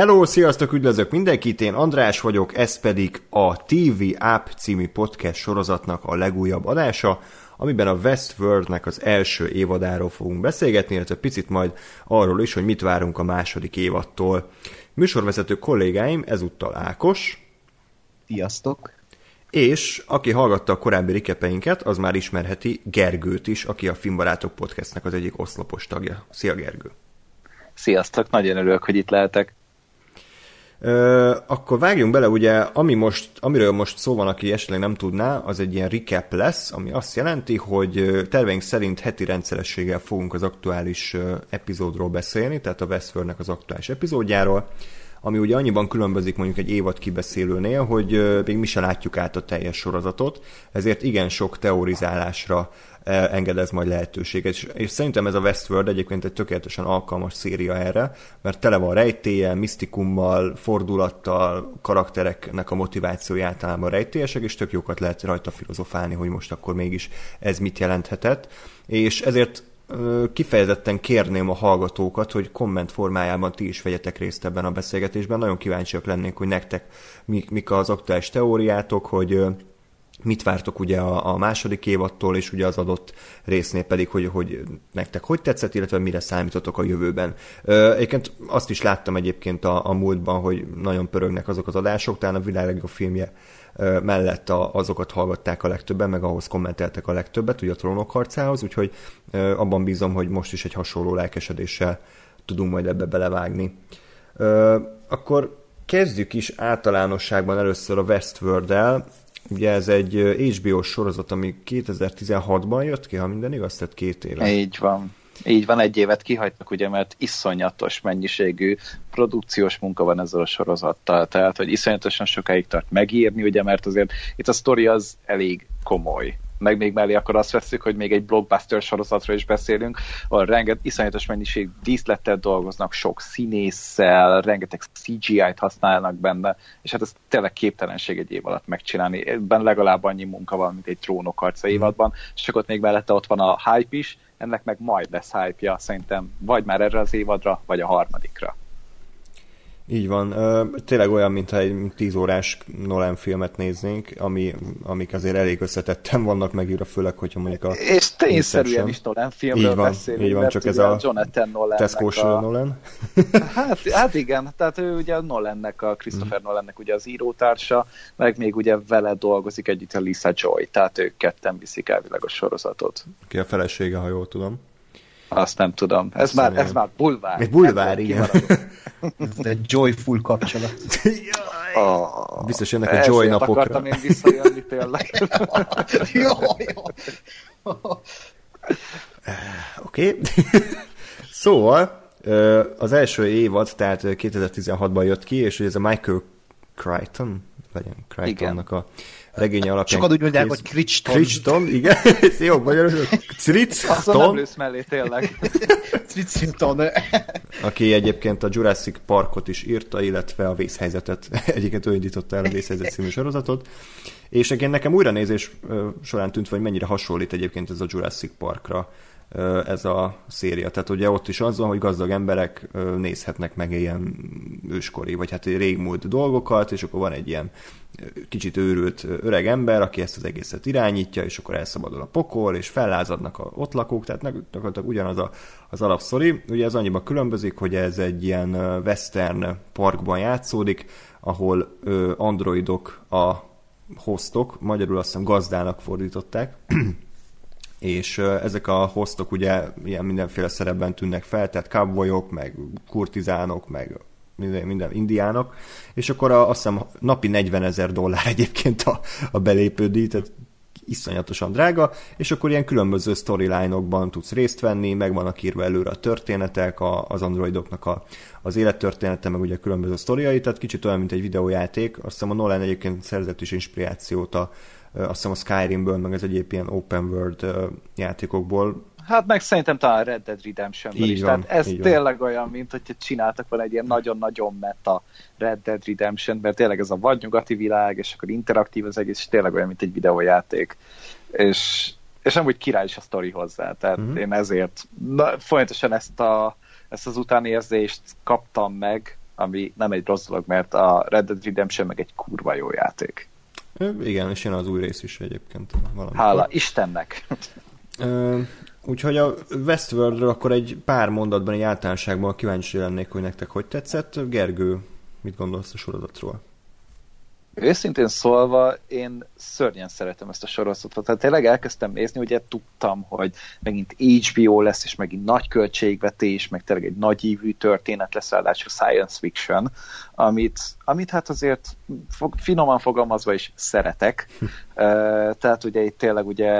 Hello, sziasztok, üdvözlök mindenkit, én András vagyok, ez pedig a TV App című podcast sorozatnak a legújabb adása, amiben a Westworldnek az első évadáról fogunk beszélgetni, illetve picit majd arról is, hogy mit várunk a második évattól. Műsorvezető kollégáim ezúttal Ákos. Sziasztok! És aki hallgatta a korábbi rikepeinket, az már ismerheti Gergőt is, aki a Filmbarátok podcastnek az egyik oszlopos tagja. Szia Gergő! Sziasztok, nagyon örülök, hogy itt lehetek. Akkor vágjunk bele, ugye, ami most, amiről most szó van, aki esetleg nem tudná, az egy ilyen recap lesz, ami azt jelenti, hogy terveink szerint heti rendszerességgel fogunk az aktuális epizódról beszélni, tehát a Westworldnek az aktuális epizódjáról, ami ugye annyiban különbözik mondjuk egy évad kibeszélőnél, hogy még mi se látjuk át a teljes sorozatot, ezért igen sok teorizálásra engedez majd lehetőséget. És, és szerintem ez a Westworld egyébként egy tökéletesen alkalmas széria erre, mert tele van rejtélye, misztikummal, fordulattal, karaktereknek a motivációja általában rejtélyesek, és tök jókat lehet rajta filozofálni, hogy most akkor mégis ez mit jelenthetett. És ezért kifejezetten kérném a hallgatókat, hogy komment formájában ti is vegyetek részt ebben a beszélgetésben. Nagyon kíváncsiak lennénk, hogy nektek mik, mik az aktuális teóriátok, hogy mit vártok ugye a, a második évattól, és ugye az adott résznél pedig, hogy, hogy nektek hogy tetszett, illetve mire számítotok a jövőben. Egyébként azt is láttam egyébként a, a múltban, hogy nagyon pörögnek azok az adások, talán a világ legjobb filmje mellett a, azokat hallgatták a legtöbben, meg ahhoz kommenteltek a legtöbbet, ugye a trónok harcához, úgyhogy abban bízom, hogy most is egy hasonló lelkesedéssel tudunk majd ebbe belevágni. Akkor kezdjük is általánosságban először a Westworld-el. Ugye ez egy HBO sorozat, ami 2016-ban jött ki, ha minden igaz, tehát két éve. Így van. Így van, egy évet kihagytak, ugye, mert iszonyatos mennyiségű produkciós munka van ezzel a sorozattal, tehát, hogy iszonyatosan sokáig tart megírni, ugye, mert azért itt a sztori az elég komoly meg még mellé akkor azt veszük, hogy még egy blockbuster sorozatról is beszélünk, ahol renget, iszonyatos mennyiség díszlettel dolgoznak, sok színésszel, rengeteg CGI-t használnak benne, és hát ez tényleg képtelenség egy év alatt megcsinálni. Ebben legalább annyi munka van, mint egy trónok harca mhm. évadban, és ott még mellette ott van a hype is, ennek meg majd lesz hype-ja szerintem, vagy már erre az évadra, vagy a harmadikra. Így van. Tényleg olyan, mintha egy 10 órás Nolan filmet néznénk, ami, amik azért elég összetetten vannak megírva, főleg, hogyha mondjuk a És tényszerűen is Nolan filmről így van, beszélünk. Így van, csak ez a Jonathan Nolan Tesco a... Nolan. hát, hát igen, tehát ő ugye Nolannek, a Christopher mm. Nolannek ugye az írótársa, meg még ugye vele dolgozik együtt a Lisa Joy, tehát ők ketten viszik elvileg a sorozatot. Ki a felesége, ha jól tudom. Azt nem tudom. Ez, már, ez már bulvár. Egy bulvár, igen. De joyful kapcsolat. oh, Biztos jönnek a joy napokra. akartam én visszajönni tényleg. jó, jó. Oké. Szóval, az első évad, tehát 2016-ban jött ki, és ez a Michael Crichton, legyen Crichtonnak a regénye alapján. Sokan úgy mondják, hogy Crichton. Crichton, igen. Ez jó, magyarul. Crichton. Azon nem lősz mellé, tényleg. Crichton. Aki egyébként a Jurassic Parkot is írta, illetve a vészhelyzetet. Egyiket ő indította el a vészhelyzet című sorozatot. És egyébként nekem újra nézés során tűnt, hogy mennyire hasonlít egyébként ez a Jurassic Parkra ez a széria. Tehát ugye ott is az van, hogy gazdag emberek nézhetnek meg ilyen őskori, vagy hát régmúlt dolgokat, és akkor van egy ilyen kicsit őrült öreg ember, aki ezt az egészet irányítja, és akkor elszabadul a pokol, és fellázadnak a ott lakók, tehát gyakorlatilag ugyanaz a, az alapszori. Ugye ez annyiban különbözik, hogy ez egy ilyen western parkban játszódik, ahol androidok a hostok, magyarul azt hiszem gazdának fordították, és ezek a hostok ugye ilyen mindenféle szerepben tűnnek fel, tehát cowboyok, meg kurtizánok, meg minden, minden indiánok, és akkor a, azt hiszem napi 40 ezer dollár egyébként a, a belépődíj, tehát iszonyatosan drága, és akkor ilyen különböző storyline-okban tudsz részt venni, meg vannak írva előre a történetek, a, az androidoknak a, az élettörténete, meg ugye különböző sztoriai, tehát kicsit olyan, mint egy videójáték. Azt hiszem a Nolan egyébként szerzett is inspirációt a, azt hiszem a Skyrimből, meg az egyéb ilyen open world játékokból. Hát meg szerintem talán Red Dead redemption is. Van, Tehát ez tényleg van. olyan, mint hogy csináltak volna egy ilyen nagyon-nagyon meta Red Dead Redemption, mert tényleg ez a vadnyugati világ, és akkor interaktív az egész, és tényleg olyan, mint egy videójáték. És, és amúgy király is a sztori hozzá, tehát uh-huh. én ezért na, folyamatosan ezt, a, ezt az utánérzést kaptam meg, ami nem egy rossz dolog, mert a Red Dead Redemption meg egy kurva jó játék. Igen, és jön az új rész is egyébként. Valamikor. Hála Istennek! Ö, úgyhogy a Westworldről akkor egy pár mondatban, egy általánosságban kíváncsi lennék, hogy nektek hogy tetszett. Gergő, mit gondolsz a sorozatról? Őszintén szólva, én szörnyen szeretem ezt a sorozatot. Tehát tényleg elkezdtem nézni, ugye tudtam, hogy megint HBO lesz, és megint nagy költségvetés, meg tényleg egy nagy ívű történet lesz, ráadásul science fiction, amit, amit hát azért fog, finoman fogalmazva is szeretek. Uh, tehát ugye itt tényleg ugye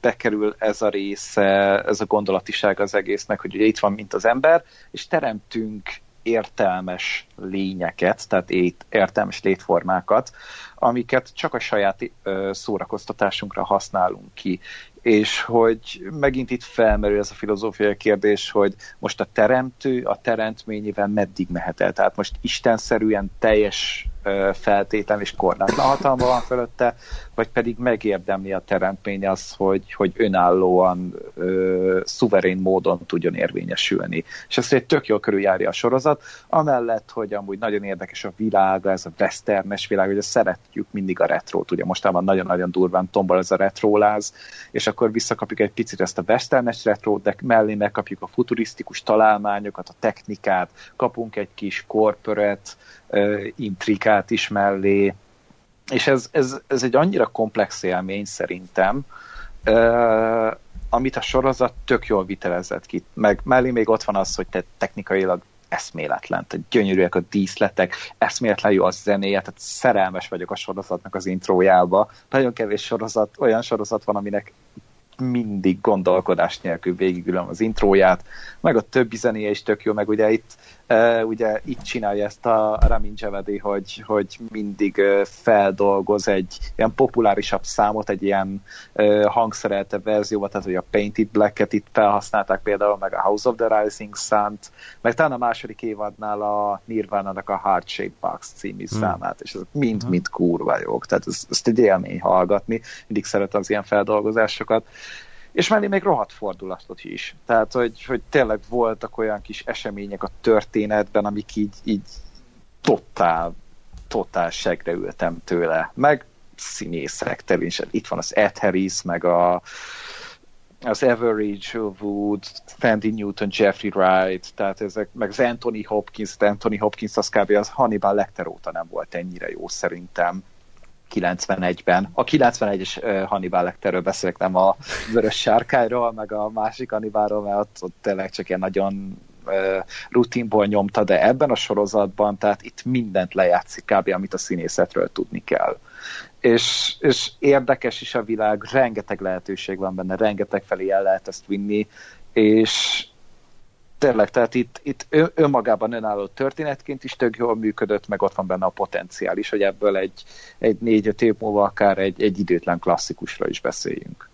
bekerül ez a része, ez a gondolatiság az egésznek, hogy ugye itt van, mint az ember, és teremtünk értelmes lényeket, tehát értelmes létformákat, amiket csak a saját szórakoztatásunkra használunk ki. És hogy megint itt felmerül ez a filozófiai kérdés, hogy most a teremtő a teremtményével meddig mehet el. Tehát most istenszerűen teljes feltétlen és korlátlan hatalma van fölötte, vagy pedig megérdemli a teremtmény az, hogy, hogy önállóan, ö, szuverén módon tudjon érvényesülni. És ezt egy tök jól körüljárja a sorozat, amellett, hogy amúgy nagyon érdekes a világ, ez a westernes világ, hogy szeretjük mindig a retrót, ugye mostában nagyon-nagyon durván tombol ez a retróláz, és akkor visszakapjuk egy picit ezt a westernes retrót, de mellé megkapjuk a futurisztikus találmányokat, a technikát, kapunk egy kis corporate uh, intrikát is mellé, és ez, ez, ez egy annyira komplex élmény szerintem, amit a sorozat tök jól vitelezett ki. Meg mellé még ott van az, hogy te technikailag eszméletlen, tehát gyönyörűek a díszletek, eszméletlen jó a zenéje, tehát szerelmes vagyok a sorozatnak az intrójába. Nagyon kevés sorozat, olyan sorozat van, aminek mindig gondolkodás nélkül végigülöm az intróját, meg a többi zenéje is tök jó, meg ugye itt, ugye itt csinálja ezt a Ramin Javedi, hogy, hogy mindig feldolgoz egy ilyen populárisabb számot, egy ilyen hangszerelte verzióba, tehát hogy a Painted Black-et itt felhasználták például, meg a House of the Rising Sun-t, meg talán a második évadnál a Nirvana-nak a Heart Shape Box című hmm. számát, és ez mind-mind kurva jók, tehát ez, ezt egy élmény hallgatni, mindig szeretem az ilyen feldolgozásokat és mellé még rohadt fordulatot is. Tehát, hogy, hogy tényleg voltak olyan kis események a történetben, amik így, így totál, totál segre ültem tőle. Meg színészek természetesen. Itt van az Ed Harris, meg a, az Average Wood, Sandy Newton, Jeffrey Wright, tehát ezek, meg az Anthony Hopkins, Anthony Hopkins az kb. az Hannibal Lecter óta nem volt ennyire jó szerintem. 91-ben. A 91-es Hannibal Lecterről beszélek, nem a Vörös Sárkályról, meg a másik Hannibalról, mert ott, ott tényleg csak ilyen nagyon rutinból nyomta, de ebben a sorozatban, tehát itt mindent lejátszik kb. amit a színészetről tudni kell. És, és érdekes is a világ, rengeteg lehetőség van benne, rengeteg felé el lehet ezt vinni, és, tényleg, tehát itt, itt önmagában önálló történetként is tök jól működött, meg ott van benne a potenciál is, hogy ebből egy, egy négy-öt év múlva akár egy, egy időtlen klasszikusra is beszéljünk.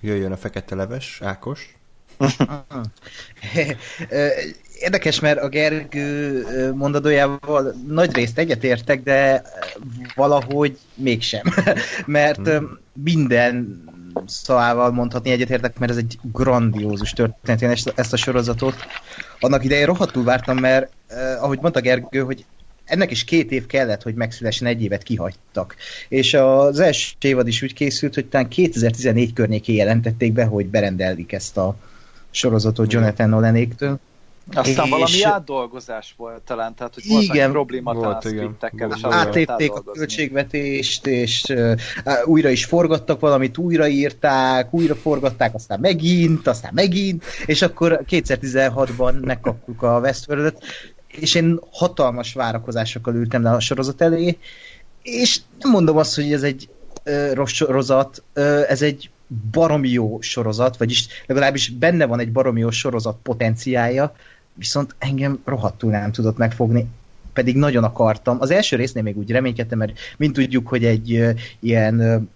Jöjjön a fekete leves, Ákos. Érdekes, mert a Gergő mondadójával nagy részt egyetértek, de valahogy mégsem. mert minden szavával mondhatni egyetértek, mert ez egy grandiózus történet. Én ezt, ezt a sorozatot annak idején rohadtul vártam, mert eh, ahogy mondta Gergő, hogy ennek is két év kellett, hogy megszülessen, egy évet kihagytak. És az első évad is úgy készült, hogy talán 2014 környékén jelentették be, hogy berendelik ezt a sorozatot Jonathan Nolanéktől. Aztán és... valami átdolgozás volt talán, tehát hogy volt igen, probléma volt, igen. és Átlépték a költségvetést, és uh, újra is forgattak valamit, újraírták, újra forgatták, aztán megint, aztán megint, és akkor 2016-ban megkaptuk a westworld és én hatalmas várakozásokkal ültem le a sorozat elé, és nem mondom azt, hogy ez egy uh, rossz sorozat, uh, ez egy baromi jó sorozat, vagyis legalábbis benne van egy baromi jó sorozat potenciája, viszont engem rohadtul nem tudott megfogni pedig nagyon akartam. Az első résznél még úgy reménykedtem, mert mint tudjuk, hogy egy ilyen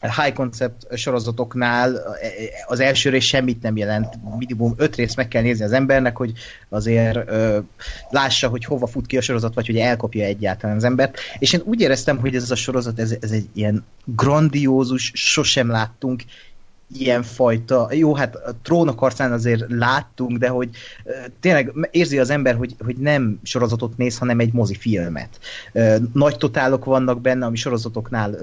high concept sorozatoknál az első rész semmit nem jelent. Minimum öt rész meg kell nézni az embernek, hogy azért ö, lássa, hogy hova fut ki a sorozat, vagy hogy elkopja egyáltalán az embert. És én úgy éreztem, hogy ez a sorozat, ez, ez egy ilyen grandiózus, sosem láttunk ilyen fajta, jó, hát a trónok arcán azért láttunk, de hogy tényleg érzi az ember, hogy, hogy nem sorozatot néz, hanem egy mozifilmet. Nagy totálok vannak benne, ami sorozatoknál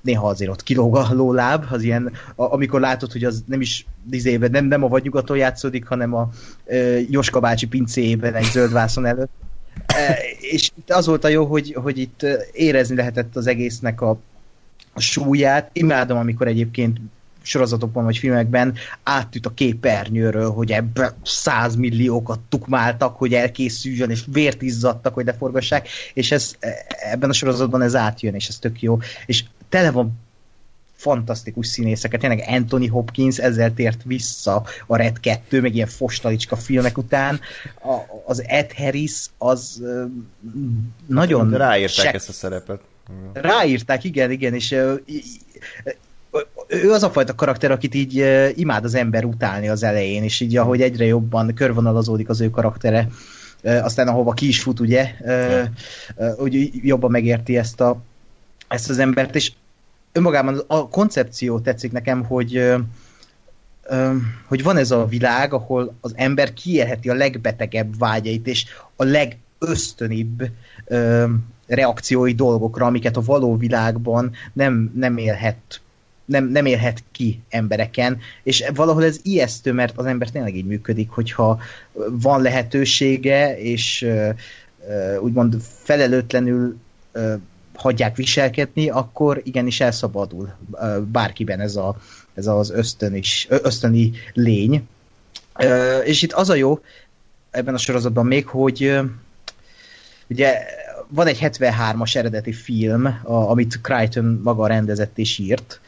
néha azért ott kilóg a lóláb, az ilyen, amikor látod, hogy az nem is dizébe, nem, nem a vadnyugaton játszódik, hanem a e, Joska bácsi pincéjében egy zöld vászon előtt. E, és az volt a jó, hogy, hogy itt érezni lehetett az egésznek a, a súlyát. Imádom, amikor egyébként sorozatokban vagy filmekben áttűt a képernyőről, hogy ebbe százmilliókat tukmáltak, hogy elkészüljön, és vért izzadtak, hogy leforgassák, és ez, ebben a sorozatban ez átjön, és ez tök jó. És tele van fantasztikus színészeket, tényleg Anthony Hopkins ezzel tért vissza a Red 2, meg ilyen fostalicska filmek után. A, az Ed Harris az nagyon... Ráírták se- ezt a szerepet. Ráírták, igen, igen, és ő az a fajta karakter, akit így imád az ember utálni az elején, és így ahogy egyre jobban körvonalazódik az ő karaktere, aztán ahova ki is fut, ugye, hogy jobban megérti ezt a ezt az embert, és önmagában a koncepció tetszik nekem, hogy hogy van ez a világ, ahol az ember kiélheti a legbetegebb vágyait, és a legösztönibb reakciói dolgokra, amiket a való világban nem, nem élhet nem, nem élhet ki embereken, és valahol ez ijesztő, mert az ember tényleg így működik, hogyha van lehetősége, és úgymond felelőtlenül hagyják viselkedni, akkor igenis elszabadul bárkiben ez, a, ez az ösztön is, ösztöni lény. És itt az a jó ebben a sorozatban még, hogy ugye van egy 73-as eredeti film, a, amit Crichton maga rendezett és írt.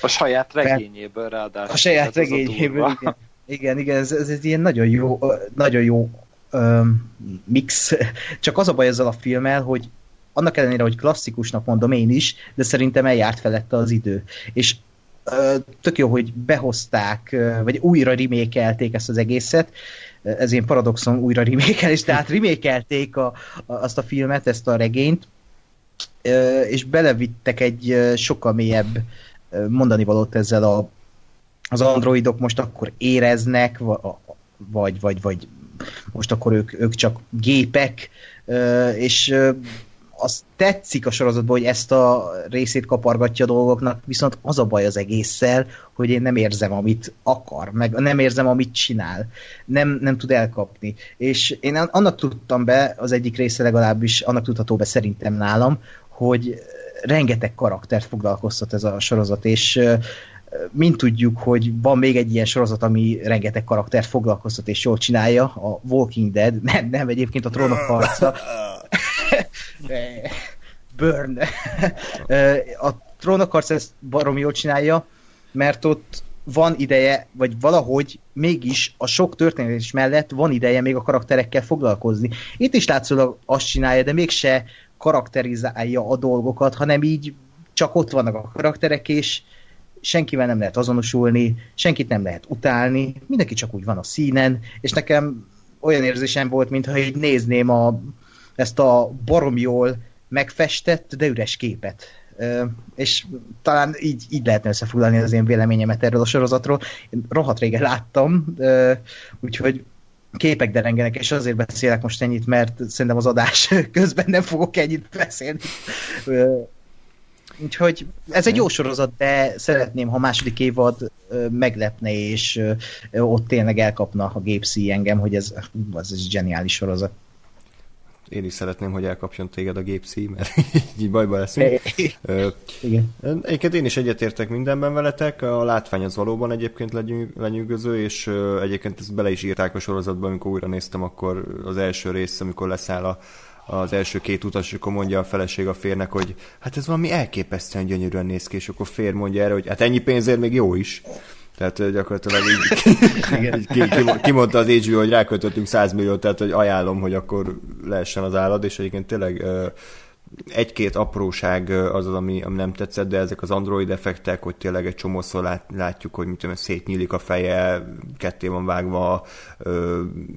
A saját regényéből ráadásul. A saját regényéből, igen. Igen, igen, ez, ez egy ilyen nagyon jó, nagyon jó um, mix. Csak az a baj ezzel a filmmel, hogy annak ellenére, hogy klasszikusnak mondom én is, de szerintem eljárt felette az idő. És tök jó, hogy behozták, vagy újra remékelték ezt az egészet, ez ilyen paradoxon újra remékelés, tehát remékelték a, azt a filmet, ezt a regényt, és belevittek egy sokkal mélyebb mondani valót ezzel a, az androidok most akkor éreznek, vagy, vagy, vagy most akkor ők, ők csak gépek, és az tetszik a sorozatban, hogy ezt a részét kapargatja a dolgoknak, viszont az a baj az egésszel, hogy én nem érzem, amit akar, meg nem érzem, amit csinál. Nem, nem tud elkapni. És én annak tudtam be, az egyik része legalábbis, annak tudható be szerintem nálam, hogy rengeteg karaktert foglalkoztat ez a sorozat, és mint tudjuk, hogy van még egy ilyen sorozat, ami rengeteg karaktert foglalkoztat és jól csinálja, a Walking Dead, nem, nem egyébként a trónok harca, Burn. a trónokharc ezt barom jól csinálja, mert ott van ideje, vagy valahogy mégis a sok történetés mellett van ideje még a karakterekkel foglalkozni. Itt is látszólag azt csinálja, de mégse karakterizálja a dolgokat, hanem így csak ott vannak a karakterek, és senkivel nem lehet azonosulni, senkit nem lehet utálni, mindenki csak úgy van a színen, és nekem olyan érzésem volt, mintha így nézném a ezt a barom jól megfestett, de üres képet. És talán így, így lehetne összefoglalni az én véleményemet erről a sorozatról. Én rohadt régen láttam, úgyhogy képek derengenek, és azért beszélek most ennyit, mert szerintem az adás közben nem fogok ennyit beszélni. Úgyhogy ez egy jó sorozat, de szeretném, ha második évad meglepne, és ott tényleg elkapna a gépszí engem, hogy ez, ez egy zseniális sorozat én is szeretném, hogy elkapjon téged a gépszí, mert így bajba leszünk. Igen. Egyébként én is egyetértek mindenben veletek, a látvány az valóban egyébként lenyűgöző, és egyébként ezt bele is írták a sorozatban, amikor újra néztem, akkor az első rész, amikor leszáll a, az első két utas, akkor mondja a feleség a férnek, hogy hát ez valami elképesztően gyönyörűen néz ki, és akkor fér mondja erre, hogy hát ennyi pénzért még jó is. Tehát gyakorlatilag így, ki, ki, kimondta az HBO, hogy rákötöttünk 100 milliót, tehát hogy ajánlom, hogy akkor lehessen az állat, és egyébként tényleg egy-két apróság az az, ami, ami nem tetszett, de ezek az android effektek, hogy tényleg egy csomószor lát, látjuk, hogy mit tudom, szétnyílik a feje, ketté van vágva,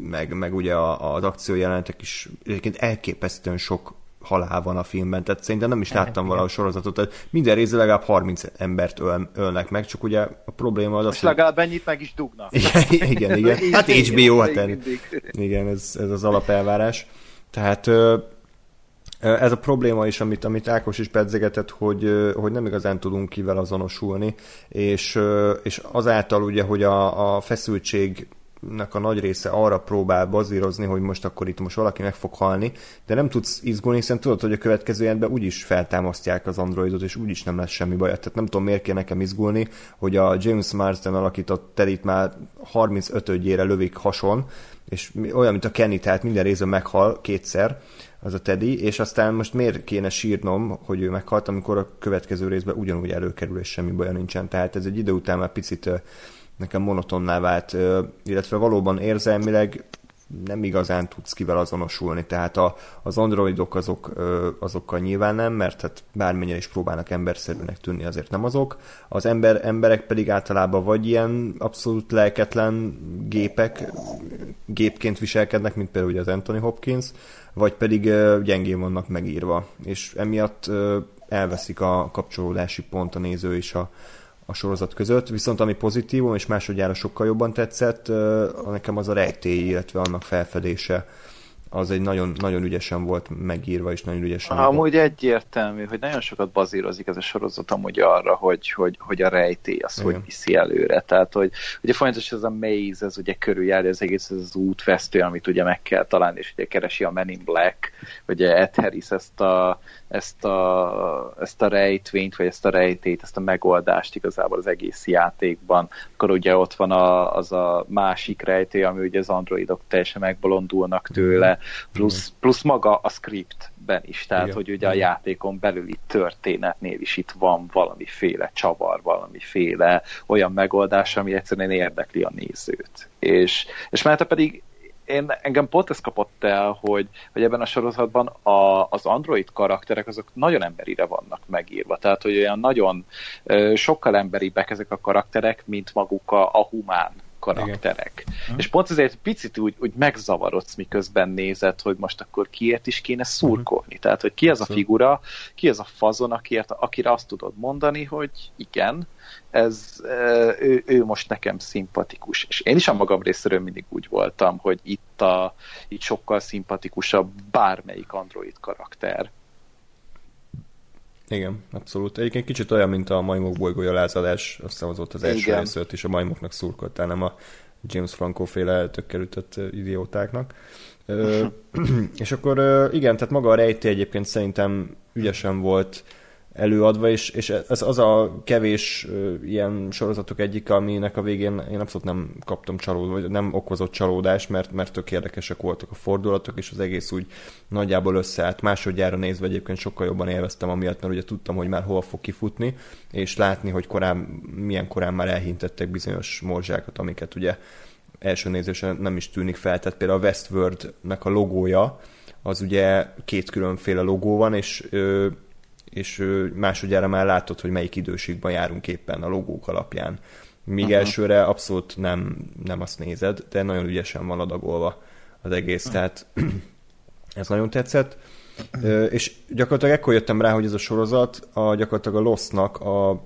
meg, meg ugye az akciójelenetek is egyébként elképesztően sok halál van a filmben, tehát szerintem nem is láttam valahol sorozatot, tehát minden része legalább 30 embert öl, ölnek meg, csak ugye a probléma az az, hogy... legalább ennyit meg is dugnak. igen, igen, igen. Hát HBO, hát igen, ez, ez az alapelvárás. Tehát ez a probléma is, amit, amit Ákos is pedzegetett, hogy, hogy nem igazán tudunk kivel azonosulni, és, és azáltal ugye, hogy a, a feszültség nek a nagy része arra próbál bazírozni, hogy most akkor itt most valaki meg fog halni, de nem tudsz izgulni, hiszen tudod, hogy a következő jelentben úgyis feltámasztják az androidot, és úgyis nem lesz semmi baj. Tehát nem tudom, miért kell nekem izgulni, hogy a James Marsden alakított terit már 35-ére lövik hason, és olyan, mint a Kenny, tehát minden részben meghal kétszer, az a Teddy, és aztán most miért kéne sírnom, hogy ő meghalt, amikor a következő részben ugyanúgy előkerül, és semmi baja nincsen. Tehát ez egy idő után már picit nekem monotonná vált, illetve valóban érzelmileg nem igazán tudsz kivel azonosulni, tehát a, az androidok azok, azokkal nyilván nem, mert hát bármennyire is próbálnak emberszerűnek tűnni, azért nem azok. Az ember, emberek pedig általában vagy ilyen abszolút lelketlen gépek, gépként viselkednek, mint például ugye az Anthony Hopkins, vagy pedig gyengén vannak megírva, és emiatt elveszik a kapcsolódási pont a néző és a, a sorozat között, viszont ami pozitívum és másodjára sokkal jobban tetszett, nekem az a rejtély, illetve annak felfedése az egy nagyon, nagyon ügyesen volt megírva, és nagyon ügyesen... Amúgy volt. egyértelmű, hogy nagyon sokat bazírozik ez a sorozat amúgy arra, hogy, hogy, hogy a rejtély az Igen. hogy viszi előre. Tehát, hogy ugye folyamatosan ez a maze, ez ugye körüljárja az egész, ez az útvesztő, amit ugye meg kell találni, és ugye keresi a Men in Black, ugye Ed Harris ezt a, ezt a, ezt a rejtvényt, vagy ezt a rejtét, ezt a megoldást igazából az egész játékban. Akkor ugye ott van a, az a másik rejtély, ami ugye az androidok teljesen megbolondulnak tőle, plusz, plusz maga a scriptben is, tehát Igen. hogy ugye a játékon belüli történetnél is itt van valamiféle csavar, valamiféle olyan megoldás, ami egyszerűen érdekli a nézőt. És, és mert pedig én, engem pont ez kapott el, hogy, hogy ebben a sorozatban a, az android karakterek azok nagyon emberire vannak megírva, tehát hogy olyan nagyon sokkal emberibbek ezek a karakterek, mint maguk a, a humán karakterek. Igen. És pont ezért picit úgy, úgy megzavarodsz, miközben nézed, hogy most akkor kiért is kéne szurkolni. Uh-huh. Tehát, hogy ki az a figura, ki az a fazon, akiért, akire azt tudod mondani, hogy igen, ez, ő, ő most nekem szimpatikus. És én is a magam részéről mindig úgy voltam, hogy itt, a, itt sokkal szimpatikusabb bármelyik android karakter. Igen, abszolút. Egyébként kicsit olyan, mint a majmok bolygója lázadás, azt hiszem az volt az első részült, és a majmoknak szurkoltál, nem a James Franco féle tökkel ütött idiótáknak. és akkor igen, tehát maga a rejtély egyébként szerintem ügyesen volt előadva, és, és ez az a kevés ilyen sorozatok egyik, aminek a végén én abszolút nem kaptam csalódás, vagy nem okozott csalódás, mert, mert tök érdekesek voltak a fordulatok, és az egész úgy nagyjából összeállt. Másodjára nézve egyébként sokkal jobban élveztem amiatt, mert ugye tudtam, hogy már hol fog kifutni, és látni, hogy korán, milyen korán már elhintettek bizonyos morzsákat, amiket ugye első nézésen nem is tűnik fel. Tehát például a Westworld-nek a logója, az ugye két különféle logó van, és ö, és másodjára már látod, hogy melyik időségben járunk éppen a logók alapján. Míg uh-huh. elsőre abszolút nem, nem azt nézed, de nagyon ügyesen van adagolva az egész, uh-huh. tehát ez nagyon tetszett. És gyakorlatilag ekkor jöttem rá, hogy ez a sorozat a, gyakorlatilag a Lost-nak a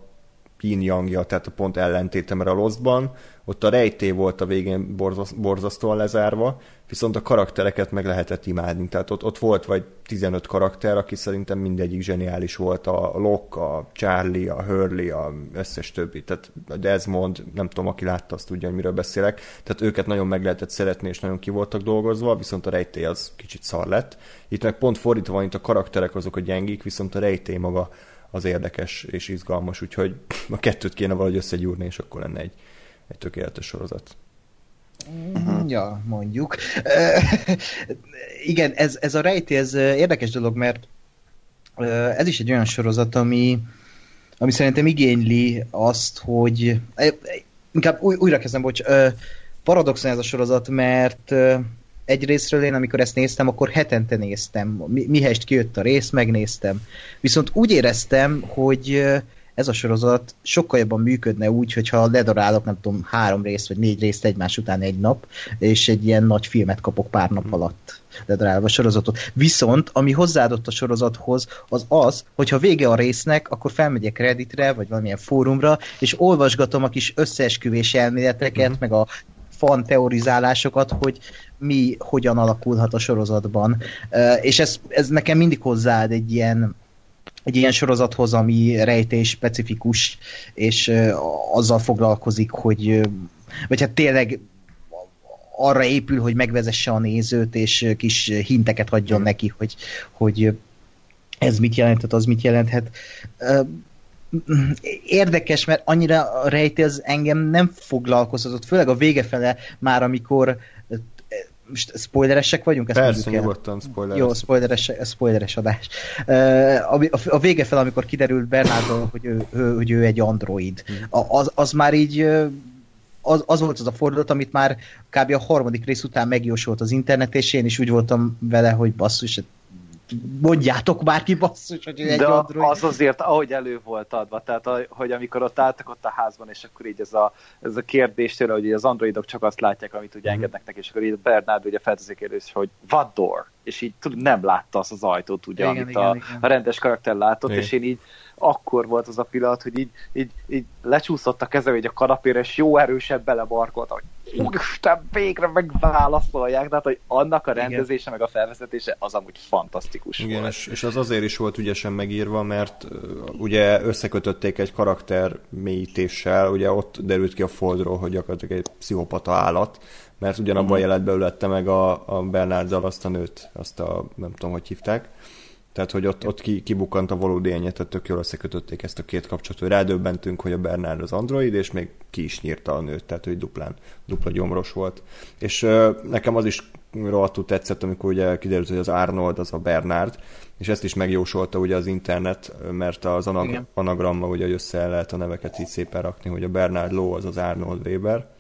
yin tehát a pont ellentéte, mert a Lostban ott a rejtély volt a végén borzasztóan lezárva, viszont a karaktereket meg lehetett imádni. Tehát ott, ott volt vagy 15 karakter, aki szerintem mindegyik zseniális volt. A Locke, a Charlie, a Hurley, a összes többi. Tehát a Desmond, nem tudom, aki látta, azt tudja, hogy miről beszélek. Tehát őket nagyon meg lehetett szeretni, és nagyon ki voltak dolgozva, viszont a rejtély az kicsit szar lett. Itt meg pont fordítva van, itt a karakterek azok a gyengik, viszont a rejtély maga az érdekes és izgalmas, úgyhogy a kettőt kéne valahogy összegyúrni, és akkor lenne egy, egy tökéletes sorozat. Uh-huh. Ja, mondjuk. igen, ez, ez a rejtély, ez érdekes dolog, mert ez is egy olyan sorozat, ami, ami szerintem igényli azt, hogy inkább új, újra kezdem, bocs, paradoxon ez a sorozat, mert egy részről én, amikor ezt néztem, akkor hetente néztem. Mi, mihelyest kijött a rész, megnéztem. Viszont úgy éreztem, hogy ez a sorozat sokkal jobban működne úgy, hogyha ledarálok, nem tudom, három részt vagy négy részt egymás után egy nap, és egy ilyen nagy filmet kapok pár nap hmm. alatt ledarálva a sorozatot. Viszont, ami hozzáadott a sorozathoz, az az, hogyha vége a résznek, akkor felmegyek Redditre, vagy valamilyen fórumra, és olvasgatom a kis összeesküvés elméleteket, mm. meg a fan teorizálásokat, hogy mi hogyan alakulhat a sorozatban. És ez, ez nekem mindig hozzáad egy ilyen egy ilyen sorozathoz, ami rejtés specifikus, és azzal foglalkozik, hogy vagy hát tényleg arra épül, hogy megvezesse a nézőt, és kis hinteket adjon mm. neki, hogy, hogy ez mit jelenthet, az mit jelenthet. Érdekes, mert annyira a rejté az engem nem foglalkoztatott, főleg a vége fele már, amikor most spoileresek vagyunk? Ezt Persze, nyugodtan spoileres. Jó, spoileres, spoileres adás. A, vége fel, amikor kiderült Bernardo, hogy ő, ő, hogy ő egy android, hmm. az, az már így az, az volt az a fordulat, amit már kb. a harmadik rész után megjósolt az internet, és én is úgy voltam vele, hogy basszus, mondjátok bárki basszus, hogy egy De android. az azért, ahogy elő volt adva, tehát hogy amikor ott álltak ott a házban, és akkor így ez a, ez a kérdés tőle, hogy az androidok csak azt látják, amit ugye mm. engednek neki, és akkor így Bernard ugye felteszi kérdés, hogy what door? És így tud, nem látta azt az ajtót, ugye, igen, amit igen, a, igen. a rendes karakter látott, igen. és én így akkor volt az a pillanat, hogy így, így, így lecsúszott a keze, hogy a kanapére, és jó erősebb belebarkolt, hogy úristen, végre megválaszolják, tehát hogy annak a rendezése, Igen. meg a felvezetése az amúgy fantasztikus Igen, volt. És, és az azért is volt ügyesen megírva, mert uh, ugye összekötötték egy karakter mélyítéssel, ugye ott derült ki a Fordról, hogy gyakorlatilag egy pszichopata állat, mert ugyanabban a jeletben ülette meg a, a Bernarddal azt a nőt, azt a, nem tudom, hogy hívták, tehát, hogy ott, ott ki, kibukkant a valódi ennyi, tehát tök jól összekötötték ezt a két kapcsolatot, hogy rádöbbentünk, hogy a Bernard az android, és még ki is nyírta a nőt, tehát hogy duplán, dupla gyomros volt. És uh, nekem az is rohadtul tetszett, amikor ugye kiderült, hogy az Arnold az a Bernard, és ezt is megjósolta ugye az internet, mert az anag- anagramma ugye össze lehet a neveket így szépen rakni, hogy a Bernard Ló az az Arnold Weber,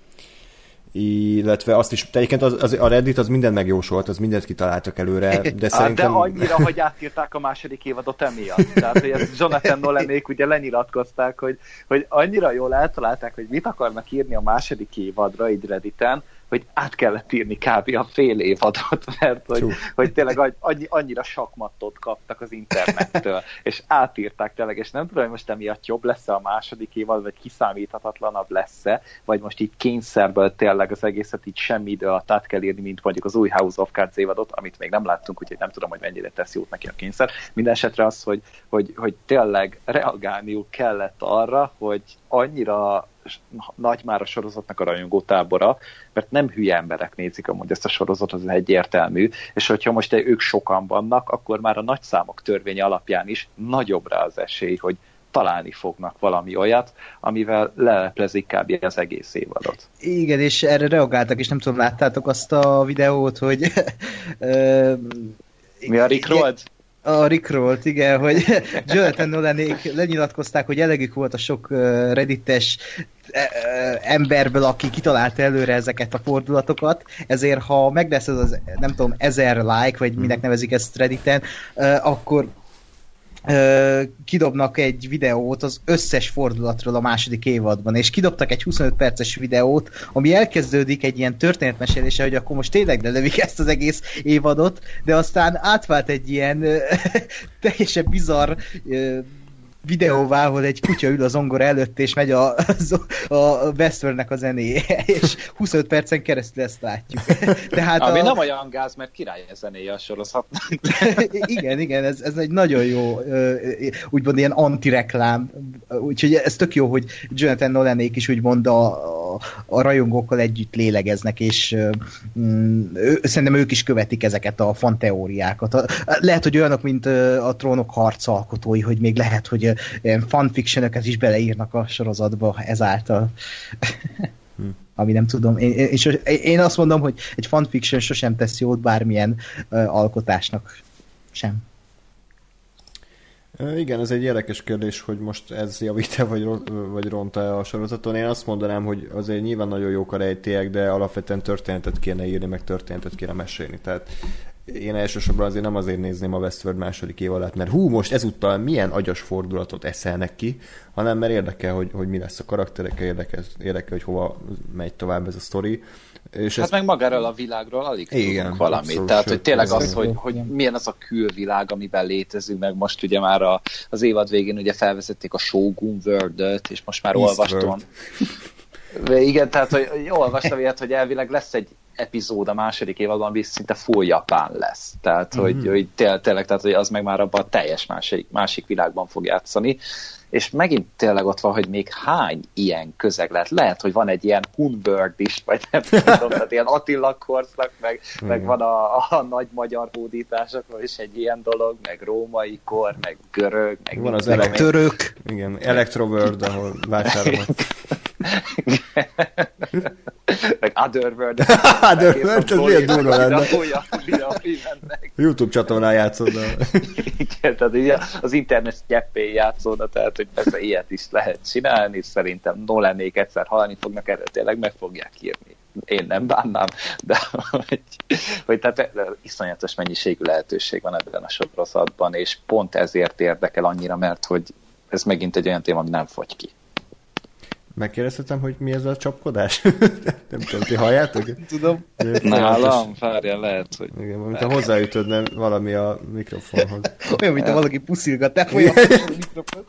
illetve azt is, egyébként az, az, a Reddit az mindent megjósolt, az mindent kitaláltak előre, de szerintem... De annyira, hogy átírták a második évadot emiatt. Tehát, hogy ez Jonathan Nolanék ugye lenyilatkozták, hogy, hogy annyira jól eltalálták, hogy mit akarnak írni a második évadra, így Redditen, hogy át kellett írni kb. a fél évadot, mert hogy, hogy tényleg annyi, annyira sakmattot kaptak az internettől, és átírták tényleg, és nem tudom, hogy most emiatt jobb lesz-e a második évad, vagy kiszámíthatatlanabb lesz-e, vagy most így kényszerből tényleg az egészet így semmi idő alatt át kell írni, mint mondjuk az új House of Cards évadot, amit még nem láttunk, úgyhogy nem tudom, hogy mennyire tesz jót neki a kényszer. Minden esetre az, hogy, hogy, hogy tényleg reagálniuk kellett arra, hogy annyira nagy már a sorozatnak a rajongó tábora, mert nem hülye emberek nézik amúgy ezt a sorozatot, az egyértelmű, és hogyha most ők sokan vannak, akkor már a nagyszámok törvénye alapján is nagyobb rá az esély, hogy találni fognak valami olyat, amivel leleplezik kb. az egész évadot. Igen, és erre reagáltak, és nem tudom, láttátok azt a videót, hogy Mi a Rick Rold? A Rickrollt, igen, hogy Jonathan Nolanék lenyilatkozták, hogy elegük volt a sok reddites emberből, aki kitalálta előre ezeket a fordulatokat, ezért ha meg lesz ez az, nem tudom, ezer like, vagy minek mhm. nevezik ezt Redditen, akkor kidobnak egy videót az összes fordulatról a második évadban, és kidobtak egy 25 perces videót, ami elkezdődik egy ilyen történetmesélése, hogy akkor most tényleg lelövik ezt az egész évadot, de aztán átvált egy ilyen teljesen bizarr videóvá, ahol egy kutya ül az ongor előtt, és megy a, a Westworldnek a zenéje, és 25 percen keresztül ezt látjuk. Tehát Ami a... nem olyan gáz, mert király a zenéje a sorozatnak. igen, igen, ez, ez egy nagyon jó, úgymond ilyen antireklám, úgyhogy ez tök jó, hogy Jonathan Nolanék is úgymond a, a, a rajongókkal együtt lélegeznek, és mm, ő, szerintem ők is követik ezeket a fanteóriákat. Lehet, hogy olyanok, mint a trónok harcalkotói, hogy még lehet, hogy ilyen fanfiction is beleírnak a sorozatba ezáltal. Hm. Ami nem tudom. Én, én, én azt mondom, hogy egy fanfiction sosem tesz jót bármilyen uh, alkotásnak sem. Igen, ez egy érdekes kérdés, hogy most ez javít-e vagy, vagy ront-e a sorozaton. Én azt mondanám, hogy azért nyilván nagyon jók a rejtélyek, de alapvetően történetet kéne írni, meg történetet kéne mesélni. Tehát én elsősorban azért nem azért nézném a Westworld második év alatt, mert hú, most ezúttal milyen agyas fordulatot eszelnek ki, hanem mert érdekel, hogy, hogy mi lesz a karakterekkel, érdekel, érdekel, hogy hova megy tovább ez a sztori. És hát ez... meg magáról a világról alig Igen, tudunk valamit. Abszolút, Tehát, hogy tényleg az, hogy, hogy milyen az a külvilág, amiben létezünk, meg most ugye már a, az évad végén ugye felvezették a Shogun world és most már East olvastam. World. Igen, tehát hogy olvastam ilyet, hogy elvileg lesz egy epizód a második évadban, szinte full japán lesz. Tehát, mm-hmm. hogy, hogy tényleg, tehát, hogy az meg már abban a teljes másik, másik világban fog játszani. És megint tényleg ott van, hogy még hány ilyen közeg lehet. Lehet, hogy van egy ilyen Hunbird is, vagy nem tudom, tehát ilyen Attila korszak, meg, mm. meg van a, a nagy magyar hódításokról is egy ilyen dolog, meg római kor, meg görög, meg van az elek- török. Igen, Electroworld, ahol vásárolnak. meg Otherworld. Otherworld, ez milyen durva lenne. YouTube csatornán játszódna. Igen, tehát ugye az internet gyeppé játszódna, tehát hogy persze ilyet is lehet csinálni, szerintem Nolanék egyszer hallani fognak, erre tényleg meg fogják írni. Én nem bánnám, de hogy, hogy tehát iszonyatos mennyiségű lehetőség van ebben a sorozatban, és pont ezért érdekel annyira, mert hogy ez megint egy olyan téma, ami nem fogy ki. Megkérdezhetem, hogy mi ez a csapkodás? nem tudom, ti halljátok? Tudom. Nálam, várja, lehet, hogy... Igen, mint a hozzáütödne valami a mikrofonhoz. Olyan, mint a valaki puszilgat, te folyamatos a mikrofon.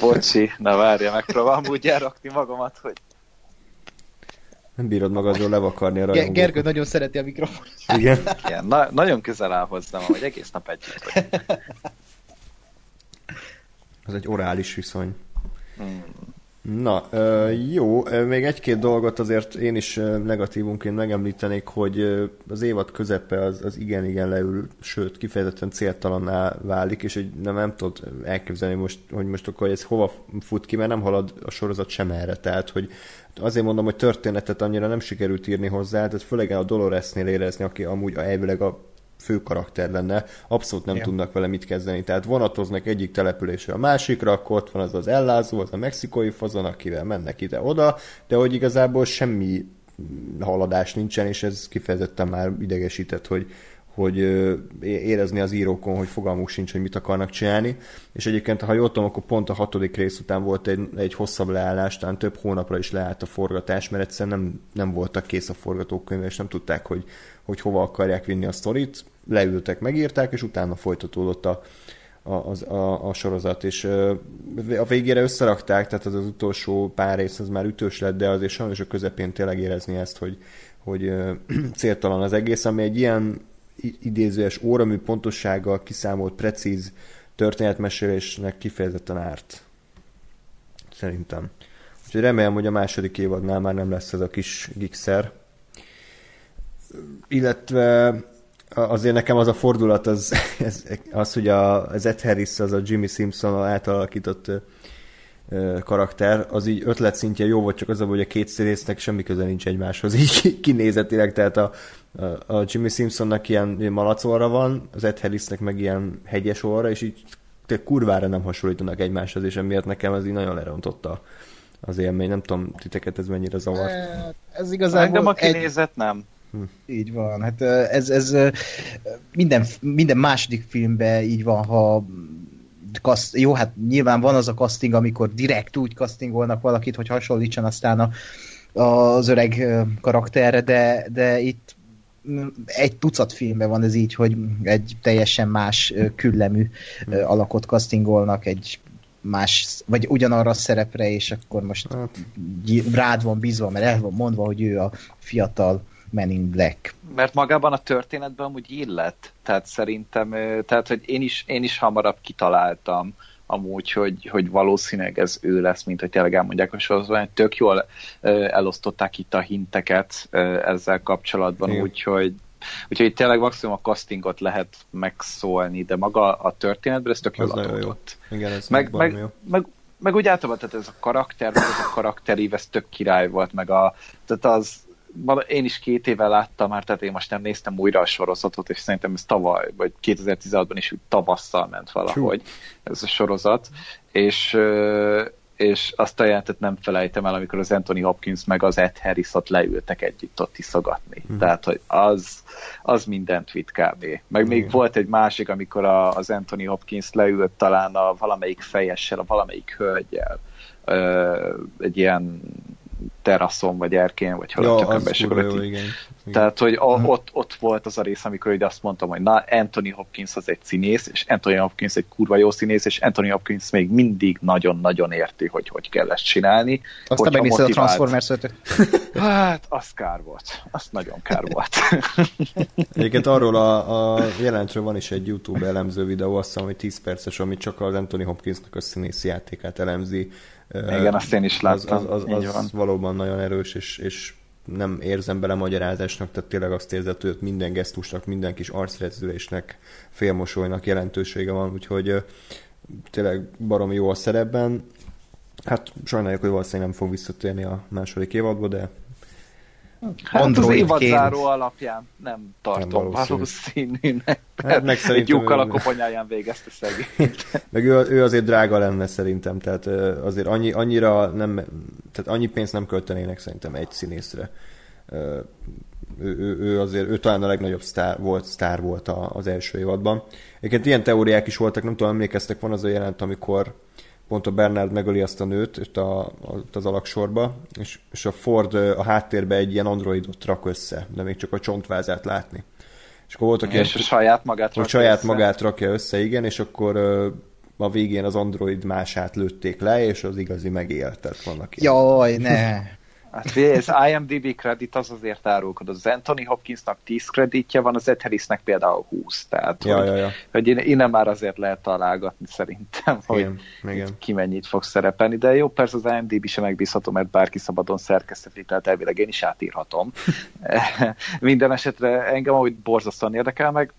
Bocsi, na várja, megpróbálom úgy elrakni magamat, hogy... Nem bírod magadról levakarni a rajongókat. Gergő nagyon szereti a mikrofon. Igen. Igen, na, nagyon közel áll hozzám, hogy egész nap együtt Az egy orális viszony. Hmm. Na, jó, még egy-két dolgot azért én is negatívunként megemlítenék, hogy az évad közepe az, az igen-igen leül, sőt, kifejezetten céltalanná válik, és hogy nem, nem tudod elképzelni most, hogy most akkor ez hova fut ki, mert nem halad a sorozat sem erre, tehát hogy azért mondom, hogy történetet annyira nem sikerült írni hozzá, tehát főleg a Doloresnél érezni, aki amúgy elvileg a fő karakter lenne, abszolút nem ja. tudnak vele mit kezdeni. Tehát vonatoznak egyik településre a másikra, akkor ott van az az ellázó, az a mexikói fazon, akivel mennek ide-oda, de hogy igazából semmi haladás nincsen, és ez kifejezetten már idegesített, hogy, hogy érezni az írókon, hogy fogalmuk sincs, hogy mit akarnak csinálni. És egyébként, ha jól tudom, akkor pont a hatodik rész után volt egy, egy hosszabb leállás, talán több hónapra is leállt a forgatás, mert egyszerűen nem, nem voltak kész a forgatókönyve, és nem tudták, hogy, hogy hova akarják vinni a sztorit. Leültek, megírták, és utána folytatódott a, a, a, a, sorozat, és a végére összerakták, tehát az, az utolsó pár rész az már ütős lett, de azért sajnos a közepén tényleg érezni ezt, hogy, hogy céltalan az egész, ami egy ilyen idézőes óramű pontossággal kiszámolt, precíz történetmesélésnek kifejezetten árt. Szerintem. Úgyhogy remélem, hogy a második évadnál már nem lesz ez a kis gigszer. Illetve azért nekem az a fordulat, az, ez, az hogy a, az Ed Harris, az a Jimmy Simpson átalakított karakter, az így ötlet szintje jó volt, csak az, hogy a két résznek semmi köze nincs egymáshoz, így kinézetileg, tehát a, a, a Jimmy Simpsonnak ilyen malac orra van, az Ed Harrisnek meg ilyen hegyes orra, és így te kurvára nem hasonlítanak egymáshoz, és emiatt nekem ez így nagyon lerontotta az élmény. Nem tudom, titeket ez mennyire zavart. Ez igazából... Engem a kinézet egy... nem. Hm. Így van, hát ez, ez minden, minden második filmben így van, ha kaszt, jó, hát nyilván van az a casting, amikor direkt úgy castingolnak valakit, hogy hasonlítson aztán a, az öreg karakterre, de, de itt egy tucat filmben van ez így, hogy egy teljesen más küllemű hmm. alakot castingolnak, egy más, vagy ugyanarra a szerepre, és akkor most hát. rád van bízva, mert el van mondva, hogy ő a fiatal Men in Black. Mert magában a történetben amúgy illet, tehát szerintem, tehát hogy én is, én is hamarabb kitaláltam, amúgy, hogy, hogy valószínűleg ez ő lesz, mint hogy tényleg elmondják a sorozatban. Tök jól elosztották itt a hinteket ezzel kapcsolatban, úgyhogy Úgyhogy tényleg maximum a castingot lehet megszólni, de maga a történetben ez tök jól adódott. Igen, ez meg, meg, jó. meg, meg úgy általában, tehát ez a karakter, meg ez a karakterív, ez tök király volt, meg a, tehát az, én is két éve láttam már, tehát én most nem néztem újra a sorozatot, és szerintem ez tavaly, vagy 2016-ban is tavasszal ment valahogy Hú. ez a sorozat, és és azt a jelentet nem felejtem el, amikor az Anthony Hopkins meg az Ed Harris-ot leültek együtt ott iszogatni. Mm. Tehát, hogy az, az mindent vitt kb. Meg még mm. volt egy másik, amikor a, az Anthony Hopkins leült talán a valamelyik fejessel, a valamelyik hölgyel, egy ilyen teraszon, vagy erkén, vagy hogy ja, csak az jó, igen. Tehát, hogy a, ott, ott volt az a rész, amikor így azt mondtam, hogy na, Anthony Hopkins az egy színész, és Anthony Hopkins egy kurva jó színész, és Anthony Hopkins még mindig nagyon-nagyon érti, hogy hogy kell ezt csinálni. Aztán megnézted a Transformers 5 Hát, az kár volt. Az nagyon kár volt. Egyébként arról a, a jelentről van is egy YouTube elemző videó, azt hiszem, hogy 10 perces, ami csak az Anthony Hopkinsnak a színész játékát elemzi, igen, azt én is láttam. Az, az, az, az valóban nagyon erős, és, és nem érzem bele magyarázásnak, tehát tényleg azt érzed, hogy minden gesztusnak, minden kis arcrezülésnek, félmosolynak jelentősége van, úgyhogy tényleg baromi jó a szerepben. Hát sajnáljuk, hogy valószínűleg nem fog visszatérni a második évadba, de Hát Android az évadzáró alapján nem tartom nem valószínűnek. Hát meg egy lyukkal a koponyáján végezte szegény. Meg ő, ő azért drága lenne szerintem, tehát azért annyi, annyira nem, tehát annyi pénzt nem költenének szerintem egy színészre. Ő, ő, ő azért, ő talán a legnagyobb sztár volt, sztár volt az első évadban. Egyébként ilyen teóriák is voltak, nem tudom, emlékeztek, van az a jelent, amikor pont a Bernard megöli azt a nőt itt a, az alaksorba, és, és a Ford a háttérbe egy ilyen androidot rak össze, de még csak a csontvázát látni. És akkor voltak és ilyen, a saját magát rakja saját össze. magát rakja össze, igen, és akkor a végén az android mását lőtték le, és az igazi megélt. Tehát vannak ilyen. Jaj, ne! Hát ez IMDb kredit az azért árulkod. Az Anthony Hopkinsnak 10 kreditje van, az Ed Harrisnek például 20. Tehát, ja, hogy, ja, ja. hogy innen már azért lehet találgatni szerintem, igen, hogy igen. ki mennyit fog szerepelni. De jó, persze az IMDb sem megbízható, mert bárki szabadon szerkeszteti, tehát elvileg én is átírhatom. Minden esetre engem ahogy borzasztóan érdekel, meg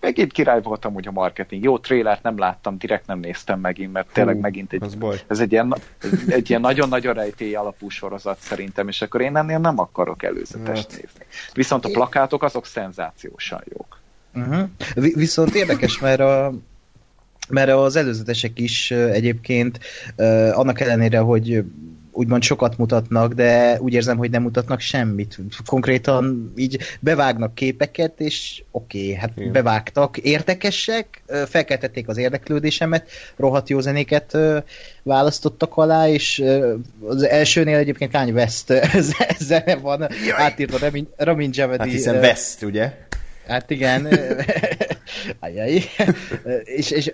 megint király voltam hogy a marketing. Jó trélert nem láttam, direkt nem néztem megint, mert tényleg Hú, megint egy, ez egy ilyen, egy ilyen nagyon-nagyon rejtély alapú sorozat szerintem, és akkor én ennél nem akarok előzetest hát. nézni. Viszont a plakátok azok szenzációsan jók. Uh-huh. Viszont érdekes, mert a, mert az előzetesek is egyébként annak ellenére, hogy úgymond sokat mutatnak, de úgy érzem, hogy nem mutatnak semmit. Konkrétan így bevágnak képeket, és oké, okay, hát Igen. bevágtak. Értekesek, felkeltették az érdeklődésemet, rohadt jó zenéket választottak alá, és az elsőnél egyébként Kanye West zene van, átírva Ramin, Ramin Javedi. Hát hiszen West, ugye? Hát igen. Ajaj. és, és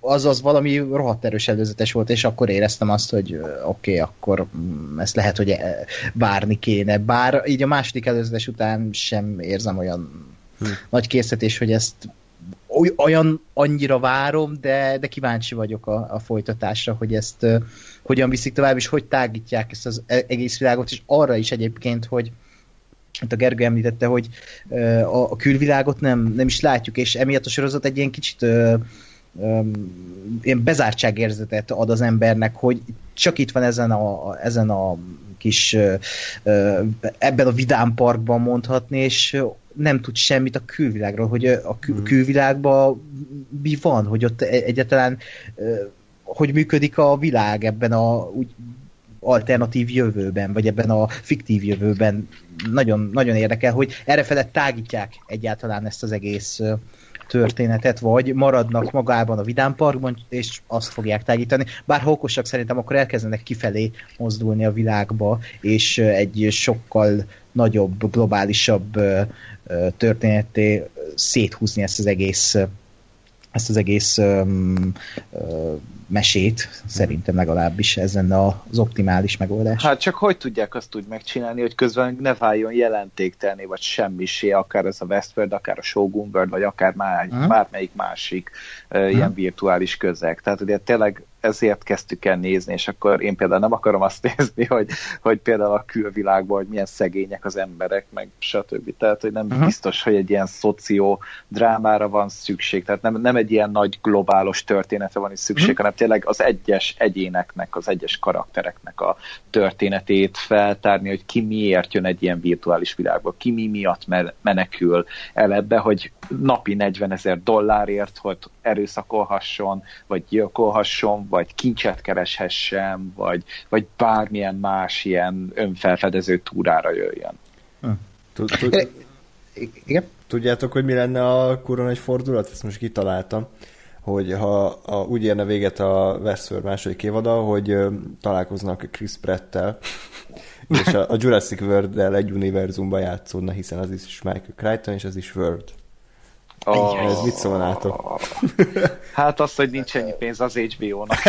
az az valami rohadt erős előzetes volt, és akkor éreztem azt, hogy oké, okay, akkor mm, ezt lehet, hogy várni kéne. Bár így a második előzetes után sem érzem olyan hm. nagy készítés, hogy ezt olyan annyira várom, de, de kíváncsi vagyok a, a folytatásra, hogy ezt uh, hogyan viszik tovább, és hogy tágítják ezt az e-, egész világot, és arra is egyébként, hogy mint a Gergő említette, hogy a külvilágot nem, nem is látjuk, és emiatt a sorozat egy ilyen kicsit ö, ö, ilyen bezártságérzetet ad az embernek, hogy csak itt van ezen a, ezen a kis ö, ebben a vidám parkban mondhatni, és nem tud semmit a külvilágról, hogy a kül- mhm. külvilágban mi van, hogy ott e-, egyáltalán hogy működik a világ ebben a úgy, alternatív jövőben, vagy ebben a fiktív jövőben nagyon, nagyon érdekel, hogy erre felett tágítják egyáltalán ezt az egész történetet, vagy maradnak magában a Vidám Parkban, és azt fogják tágítani. Bár ha okosak szerintem, akkor elkezdenek kifelé mozdulni a világba, és egy sokkal nagyobb, globálisabb történeté széthúzni ezt az egész ezt az egész mesét, szerintem legalábbis ez lenne az optimális megoldás. Hát csak hogy tudják azt úgy megcsinálni, hogy közben ne váljon jelentéktelni, vagy semmisé, akár ez a Westworld, akár a Shogun World, vagy akár már, uh-huh. bármelyik másik ilyen virtuális közeg. Tehát ugye tényleg ezért kezdtük el nézni, és akkor én például nem akarom azt nézni, hogy, hogy például a külvilágban, hogy milyen szegények az emberek, meg stb. Tehát, hogy nem uh-huh. biztos, hogy egy ilyen szoció drámára van szükség, tehát nem, nem egy ilyen nagy globálos történetre van is szükség, uh-huh. hanem tényleg az egyes egyéneknek, az egyes karaktereknek a történetét feltárni, hogy ki miért jön egy ilyen virtuális világba, ki mi miatt menekül el ebbe, hogy napi 40 ezer dollárért, hogy erőszakolhasson, vagy gyilkolhasson, vagy kincset kereshessen, vagy, vagy bármilyen más ilyen önfelfedező túrára jöjjön. Igen? Tudjátok, hogy mi lenne a kurva egy fordulat? Ezt most kitaláltam hogy ha a, úgy érne véget a Westworld második évada, hogy ö, találkoznak Chris Pratt-tel, és a, a Jurassic World-del egy univerzumban játszódna, hiszen az is Michael Crichton, és az is World. Oh. Ez mit szólnátok? Hát az, hogy nincs ennyi pénz az HBO-nak.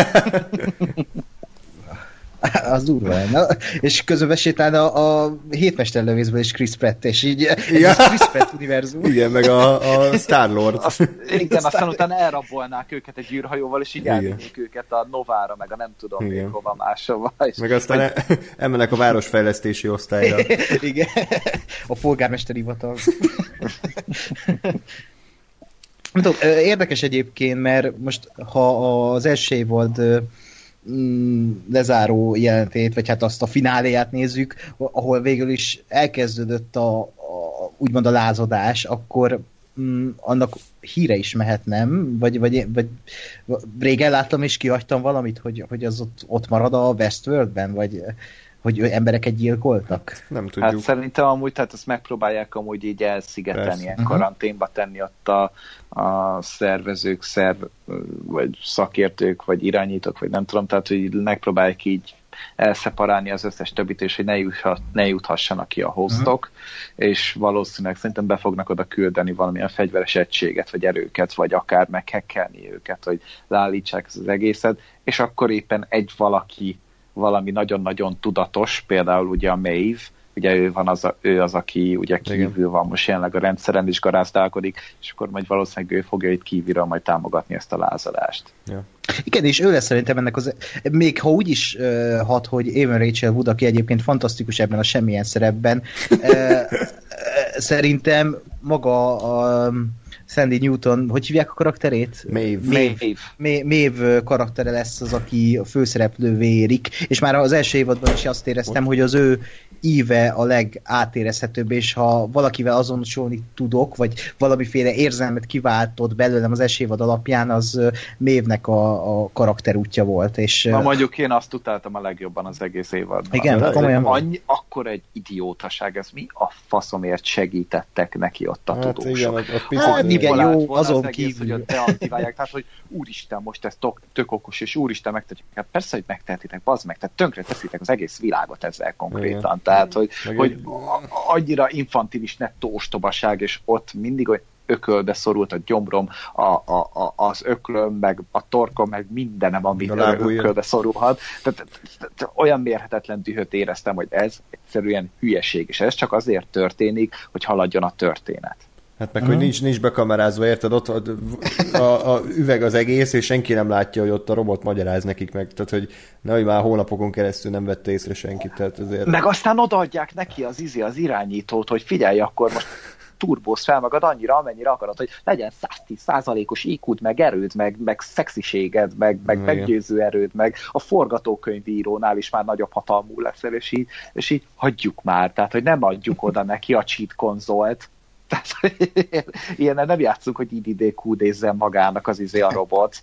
az durva lenne. És közben sétálna a hétmesterlövészből is Chris Pratt, és így ja. Chris Pratt univerzum. Igen, meg a, a Star-Lord. Azt, igen, aztán utána elrabolnák őket egy űrhajóval, és így elvinnék őket a Novára, meg a nem tudom igen. még hova máshova. És meg aztán vagy... E- elmennek a városfejlesztési osztályra. igen, a polgármesteri hivatal. Érdekes egyébként, mert most ha az első évad Mm, lezáró jelentét, vagy hát azt a fináléját nézzük, ahol végül is elkezdődött a, a úgymond a lázadás, akkor mm, annak híre is mehet, nem? Vagy, vagy, vagy régen láttam és kihagytam valamit, hogy, hogy az ott, ott marad a Westworldben, vagy hogy embereket gyilkoltak? Nem tudjuk. Hát szerintem amúgy, tehát ezt megpróbálják amúgy így elszigetelni, ilyen uh-huh. karanténba tenni ott a, a szervezők, szerv, vagy szakértők, vagy irányítók, vagy nem tudom, tehát hogy megpróbálják így elszeparálni az összes többit, és hogy ne, juthat, ne juthassanak ki a hostok, uh-huh. és valószínűleg szerintem be fognak oda küldeni valamilyen fegyveres egységet, vagy erőket, vagy akár meghekkelni őket, hogy leállítsák ezt az egészet, és akkor éppen egy valaki valami nagyon-nagyon tudatos, például ugye a Maeve, ugye ő, van az, a, ő az, aki ugye kívül Igen. van most jelenleg a rendszeren is garázdálkodik, és akkor majd valószínűleg ő fogja itt kívülről majd támogatni ezt a lázadást. Ja. Igen, és ő lesz szerintem ennek az... Még ha úgy is uh, hat, hogy Evan Rachel Wood, aki egyébként fantasztikus ebben a semmilyen szerepben, uh, szerintem maga a... Um, Sandy Newton, hogy hívják a karakterét? Maeve. Maeve. Maeve karaktere lesz az, aki a főszereplő vérik, és már az első évadban is azt éreztem, hogy az ő íve a legátérezhetőbb, és ha valakivel azonosulni tudok, vagy valamiféle érzelmet kiváltott belőlem az első évad alapján, az Mévnek a, a karakterútja volt. És, Na mondjuk én azt utáltam a legjobban az egész évadban. Igen, komolyan. Annyi, akkor egy idiótaság, ez mi a faszomért segítettek neki ott a hát tudósok. Igen, ott, ott hát, igen, jó, azon az kívül. Egész, hogy deaktiválják, tehát hogy úristen, most ez tök, tök okos, és úristen megtehetjük. Hát persze, hogy megtehetitek, bazd meg, tehát tönkre teszitek az egész világot ezzel konkrétan. Igen. Tehát, hogy, hogy annyira infantilis nettó ostobaság, és ott mindig hogy ökölbe szorult a gyomrom, a, a, a, az öklöm, meg a torkom, meg mindenem, ami ökölbe szorulhat. Tehát, tehát olyan mérhetetlen dühöt éreztem, hogy ez egyszerűen hülyeség, és ez csak azért történik, hogy haladjon a történet. Hát meg, hogy nincs, nincs bekamerázva, érted? Ott a, a, a, üveg az egész, és senki nem látja, hogy ott a robot magyaráz nekik meg. Tehát, hogy nehogy már hónapokon keresztül nem vette észre senkit. Tehát azért... Meg aztán odaadják neki az izi, az irányítót, hogy figyelj, akkor most turbóz fel magad annyira, amennyire akarod, hogy legyen 110 százalékos iq meg erőd, meg, meg szexiséged, meg, meg meggyőző erőd, meg a forgatókönyvírónál is már nagyobb hatalmú leszel, és így, és így hagyjuk már, tehát hogy nem adjuk oda neki a cheat konzolt, tehát ilyen nem játszunk, hogy idd kúdézzen magának az izé a robot.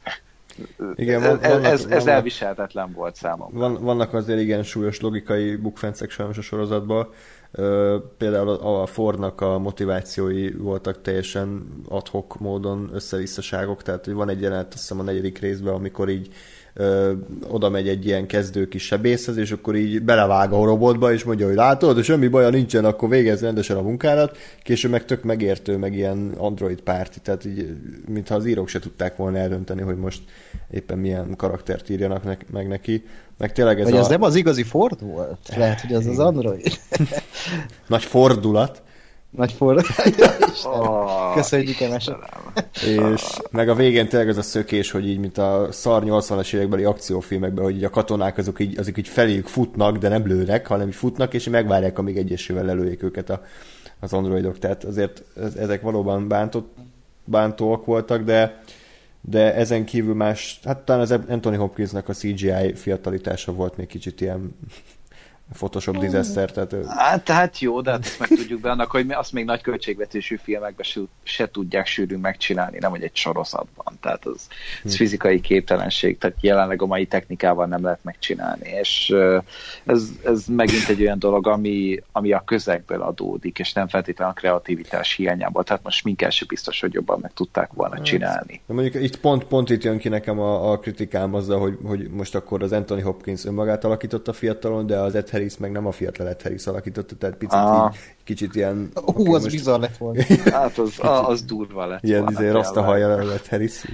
Igen, van, ez, vannak, ez, ez elviselhetetlen volt számomra. Van, vannak azért igen súlyos logikai bukfencek sajnos a sorozatban. Például a Fordnak a motivációi voltak teljesen adhok módon összevisszaságok, tehát van egy jelenet, azt hiszem a negyedik részben, amikor így ö, oda megy egy ilyen kezdő kis sebészhez, és akkor így belevág a robotba, és mondja, hogy látod, semmi baja nincsen, akkor végez rendesen a munkádat, később meg tök megértő, meg ilyen android párti, tehát így, mintha az írók se tudták volna eldönteni, hogy most éppen milyen karaktert írjanak ne- meg neki. Meg tényleg ez Vagy a... az nem az igazi Ford volt? Lehet, hogy az az android. Nagy fordulat. Nagy fordulat. oh, Köszönjük, Emes. És meg a végén tényleg az a szökés, hogy így, mint a szar 80-as évekbeli akciófilmekben, hogy így a katonák azok így, azok így feléjük futnak, de nem lőnek, hanem így futnak, és megvárják, amíg egyesével lelőjék őket a, az androidok. Tehát azért ezek valóban bántott, bántóak voltak, de de ezen kívül más, hát talán az Anthony Hopkinsnak a CGI fiatalitása volt még kicsit ilyen Photoshop disaster, tehát... Hát, tehát jó, de hát ezt meg tudjuk be annak, hogy azt még nagy költségvetésű filmekben se, se tudják sűrűn megcsinálni, nem hogy egy sorozatban. Tehát az, az hm. fizikai képtelenség, tehát jelenleg a mai technikával nem lehet megcsinálni. És ez, ez megint egy olyan dolog, ami, ami a közegből adódik, és nem feltétlenül a kreativitás hiányából. Tehát most minket sem biztos, hogy jobban meg tudták volna hát, csinálni. De mondjuk itt pont, pont itt jön ki nekem a, a kritikám azzal, hogy, hogy most akkor az Anthony Hopkins önmagát alakította fiatalon, de az Ed Harris meg nem a fiatal Ed Harris alakította, tehát picit ah. így, kicsit ilyen... Hú, okay, az most... bizarr lett volna. hát az, az durva lett Ilyen izé, azt a haja lett Harris.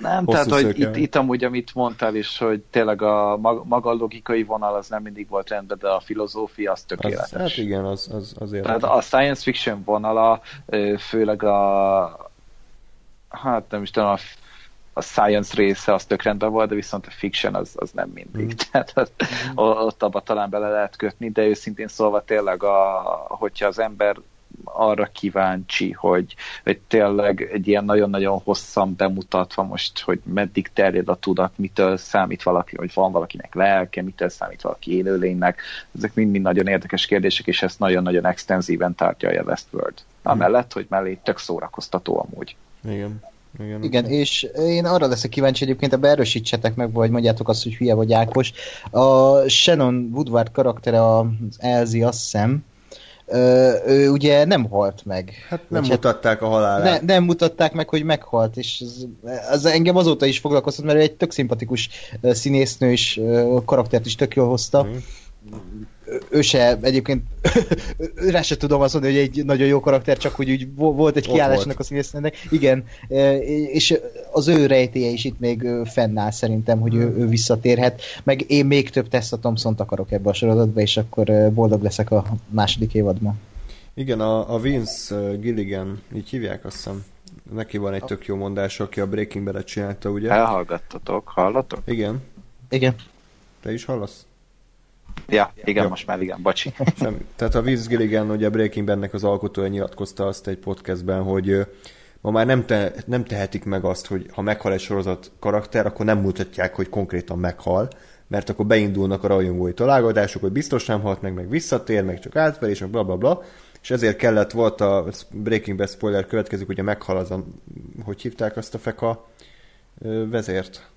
Nem, tehát hogy itt, itt amúgy, amit mondtál is, hogy tényleg a maga a logikai vonal az nem mindig volt rendben, de a filozófia az tökéletes. Az, hát igen, az, az azért. Tehát a science fiction vonala, főleg a hát nem is tudom, a a science része az tök rendben volt, de viszont a fiction az, az nem mindig. Mm. Tehát az, mm. ott abba talán bele lehet kötni, de őszintén szólva tényleg, a, hogyha az ember arra kíváncsi, hogy, hogy tényleg egy ilyen nagyon-nagyon hosszan bemutatva most, hogy meddig terjed a tudat, mitől számít valaki, hogy van valakinek lelke, mitől számít valaki élőlénynek. Ezek mind-mind nagyon érdekes kérdések, és ezt nagyon-nagyon extenzíven tárgyalja Westworld. Amellett, hogy mellé tök szórakoztató amúgy. Igen. Igen, Igen és én arra leszek kíváncsi egyébként, ebbe erősítsetek meg, vagy mondjátok azt, hogy hülye vagy Ákos. A Shannon Woodward karaktere, az Elzi, azt hiszem, ő ugye nem halt meg. Hát nem vagy hát mutatták a halálát. Ne, nem mutatták meg, hogy meghalt, és az, az engem azóta is foglalkoztat, mert ő egy tök szimpatikus színésznő, és karaktert is tök jól hozta. Mm ő se egyébként rá se tudom azt mondani, hogy egy nagyon jó karakter, csak hogy úgy volt egy kiállásnak a színésznek. Igen, e, és az ő rejtéje is itt még fennáll szerintem, hogy ő, ő visszatérhet. Meg én még több Tessa Thompson-t akarok ebbe a sorozatba, és akkor boldog leszek a második évadban. Igen, a, a Vince Gilligan, így hívják azt hiszem. Neki van egy tök jó mondás, aki a Breaking Bad-et csinálta, ugye? Elhallgattatok, hallatok? Igen. Igen. Te is hallasz? Ja, igen, Jó. most már igen, bocsi. Sem. Tehát a Vince Gilligan, ugye Breaking Badnek az alkotója nyilatkozta azt egy podcastben, hogy ma már nem, te, nem tehetik meg azt, hogy ha meghal egy sorozat karakter, akkor nem mutatják, hogy konkrétan meghal, mert akkor beindulnak a rajongói találgatások, hogy biztos nem halt meg, meg visszatér, meg csak átverés, meg bla bla bla, és ezért kellett, volt a Breaking Bad spoiler következik, ugye meghal az a, hogy hívták azt a feka vezért?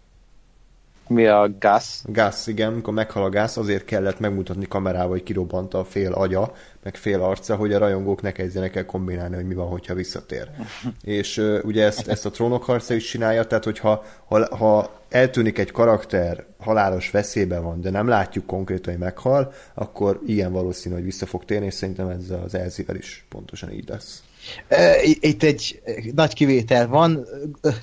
Mi a gáz? Gáz, igen, amikor meghal a gáz, azért kellett megmutatni kamerával, hogy kirobbant a fél agya, meg fél arca, hogy a rajongók ne kezdjenek el kombinálni, hogy mi van, hogyha visszatér. és uh, ugye ezt, ezt a trónok harca is csinálja, tehát hogyha ha, ha eltűnik egy karakter, halálos veszélyben van, de nem látjuk konkrétan, hogy meghal, akkor ilyen valószínű, hogy vissza fog térni, és szerintem ez az Elzivel is pontosan így lesz. Itt egy nagy kivétel van,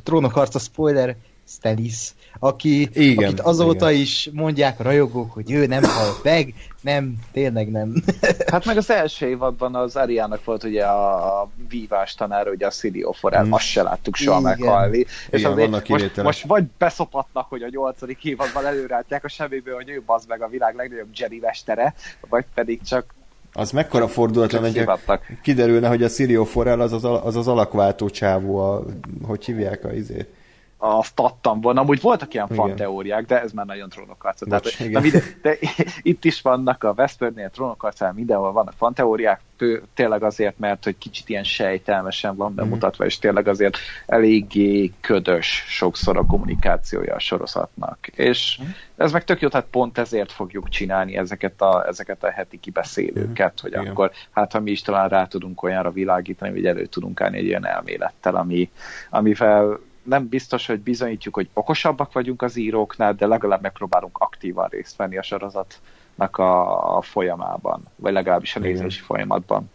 trónok harca spoiler, Stelis, aki, igen, akit azóta igen. is mondják a rajogók, hogy ő nem halt meg, nem, tényleg nem. hát meg az első évadban az Ariának volt ugye a vívás tanára, ugye a Cilio Forel, mm. azt se láttuk soha igen. meghalni. Igen, és azért most, most, vagy beszopatnak, hogy a nyolcadik évadban előrátják a semmiből, hogy ő bazd meg a világ legnagyobb Jedi mestere, vagy pedig csak az mekkora fordulatlan, hogy kiderülne, hogy a Cilio Forel az az, az, az alakváltó csávó, a, hogy hívják a izét azt adtam volna. Amúgy voltak ilyen fan teóriák, de ez már nagyon trónokharca. Tehát, na, de itt is vannak a Westworldnél trónokharcán, mindenhol vannak fan teóriák, tényleg azért, mert hogy kicsit ilyen sejtelmesen van bemutatva, és tényleg azért eléggé ködös sokszor a kommunikációja a sorozatnak. És ez meg tök jó, tehát pont ezért fogjuk csinálni ezeket a, ezeket a heti kibeszélőket, hogy Igen. akkor hát ha mi is talán rá tudunk olyanra világítani, hogy elő tudunk állni egy ilyen elmélettel, ami, amivel nem biztos, hogy bizonyítjuk, hogy okosabbak vagyunk az íróknál, de legalább megpróbálunk aktívan részt venni a sorozatnak a, a folyamában, vagy legalábbis a nézési Igen. folyamatban.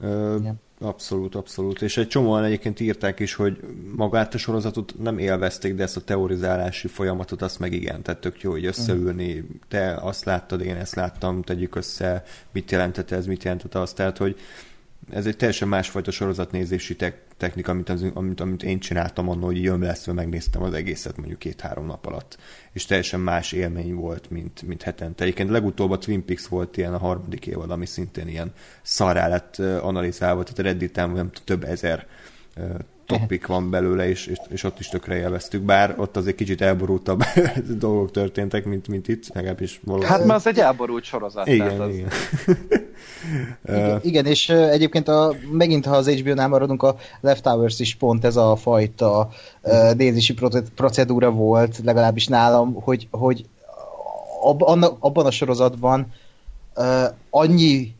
Ö, abszolút, abszolút. És egy csomóan egyébként írták is, hogy magát a sorozatot nem élvezték, de ezt a teorizálási folyamatot azt meg igen, tehát tök jó, hogy összeülni, te azt láttad, én ezt láttam, tegyük össze, mit jelentette ez, mit jelentette azt, tehát hogy ez egy teljesen másfajta sorozatnézési te- technika, amit, az, amit, amit én csináltam annól, hogy jön lesz, megnéztem az egészet mondjuk két-három nap alatt. És teljesen más élmény volt, mint, mint hetente. Egyébként legutóbb a Twin Peaks volt ilyen a harmadik évad, ami szintén ilyen szarrá lett analizálva, tehát a Reddit-en nem több ezer topik van belőle, és, és, és ott is tökre élveztük, bár ott azért kicsit elborultabb dolgok történtek, mint, mint itt, legalábbis valószínűleg. Hát mert az egy elborult sorozat. Igen, az... igen. igen, igen, és egyébként a, megint, ha az HBO-nál maradunk, a Leftovers is pont ez a fajta uh, nézési procedúra volt, legalábbis nálam, hogy, hogy ab, abban a sorozatban uh, annyi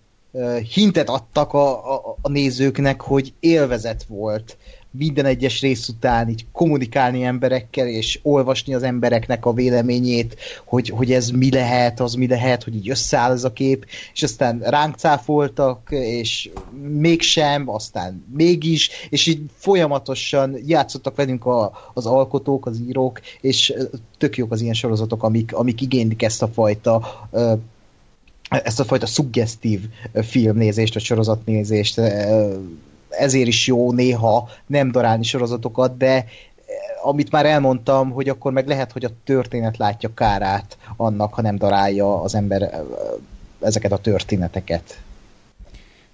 hintet adtak a, a, a nézőknek, hogy élvezet volt minden egyes rész után így kommunikálni emberekkel, és olvasni az embereknek a véleményét, hogy, hogy ez mi lehet, az mi lehet, hogy így összeáll ez a kép, és aztán ránk cáfoltak, és mégsem, aztán mégis, és így folyamatosan játszottak velünk a, az alkotók, az írók, és tök jók az ilyen sorozatok, amik, amik igénylik ezt a fajta ezt a fajta szuggesztív filmnézést, vagy sorozatnézést, ezért is jó néha nem darálni sorozatokat, de eh, amit már elmondtam, hogy akkor meg lehet, hogy a történet látja kárát annak, ha nem darálja az ember eh, ezeket a történeteket.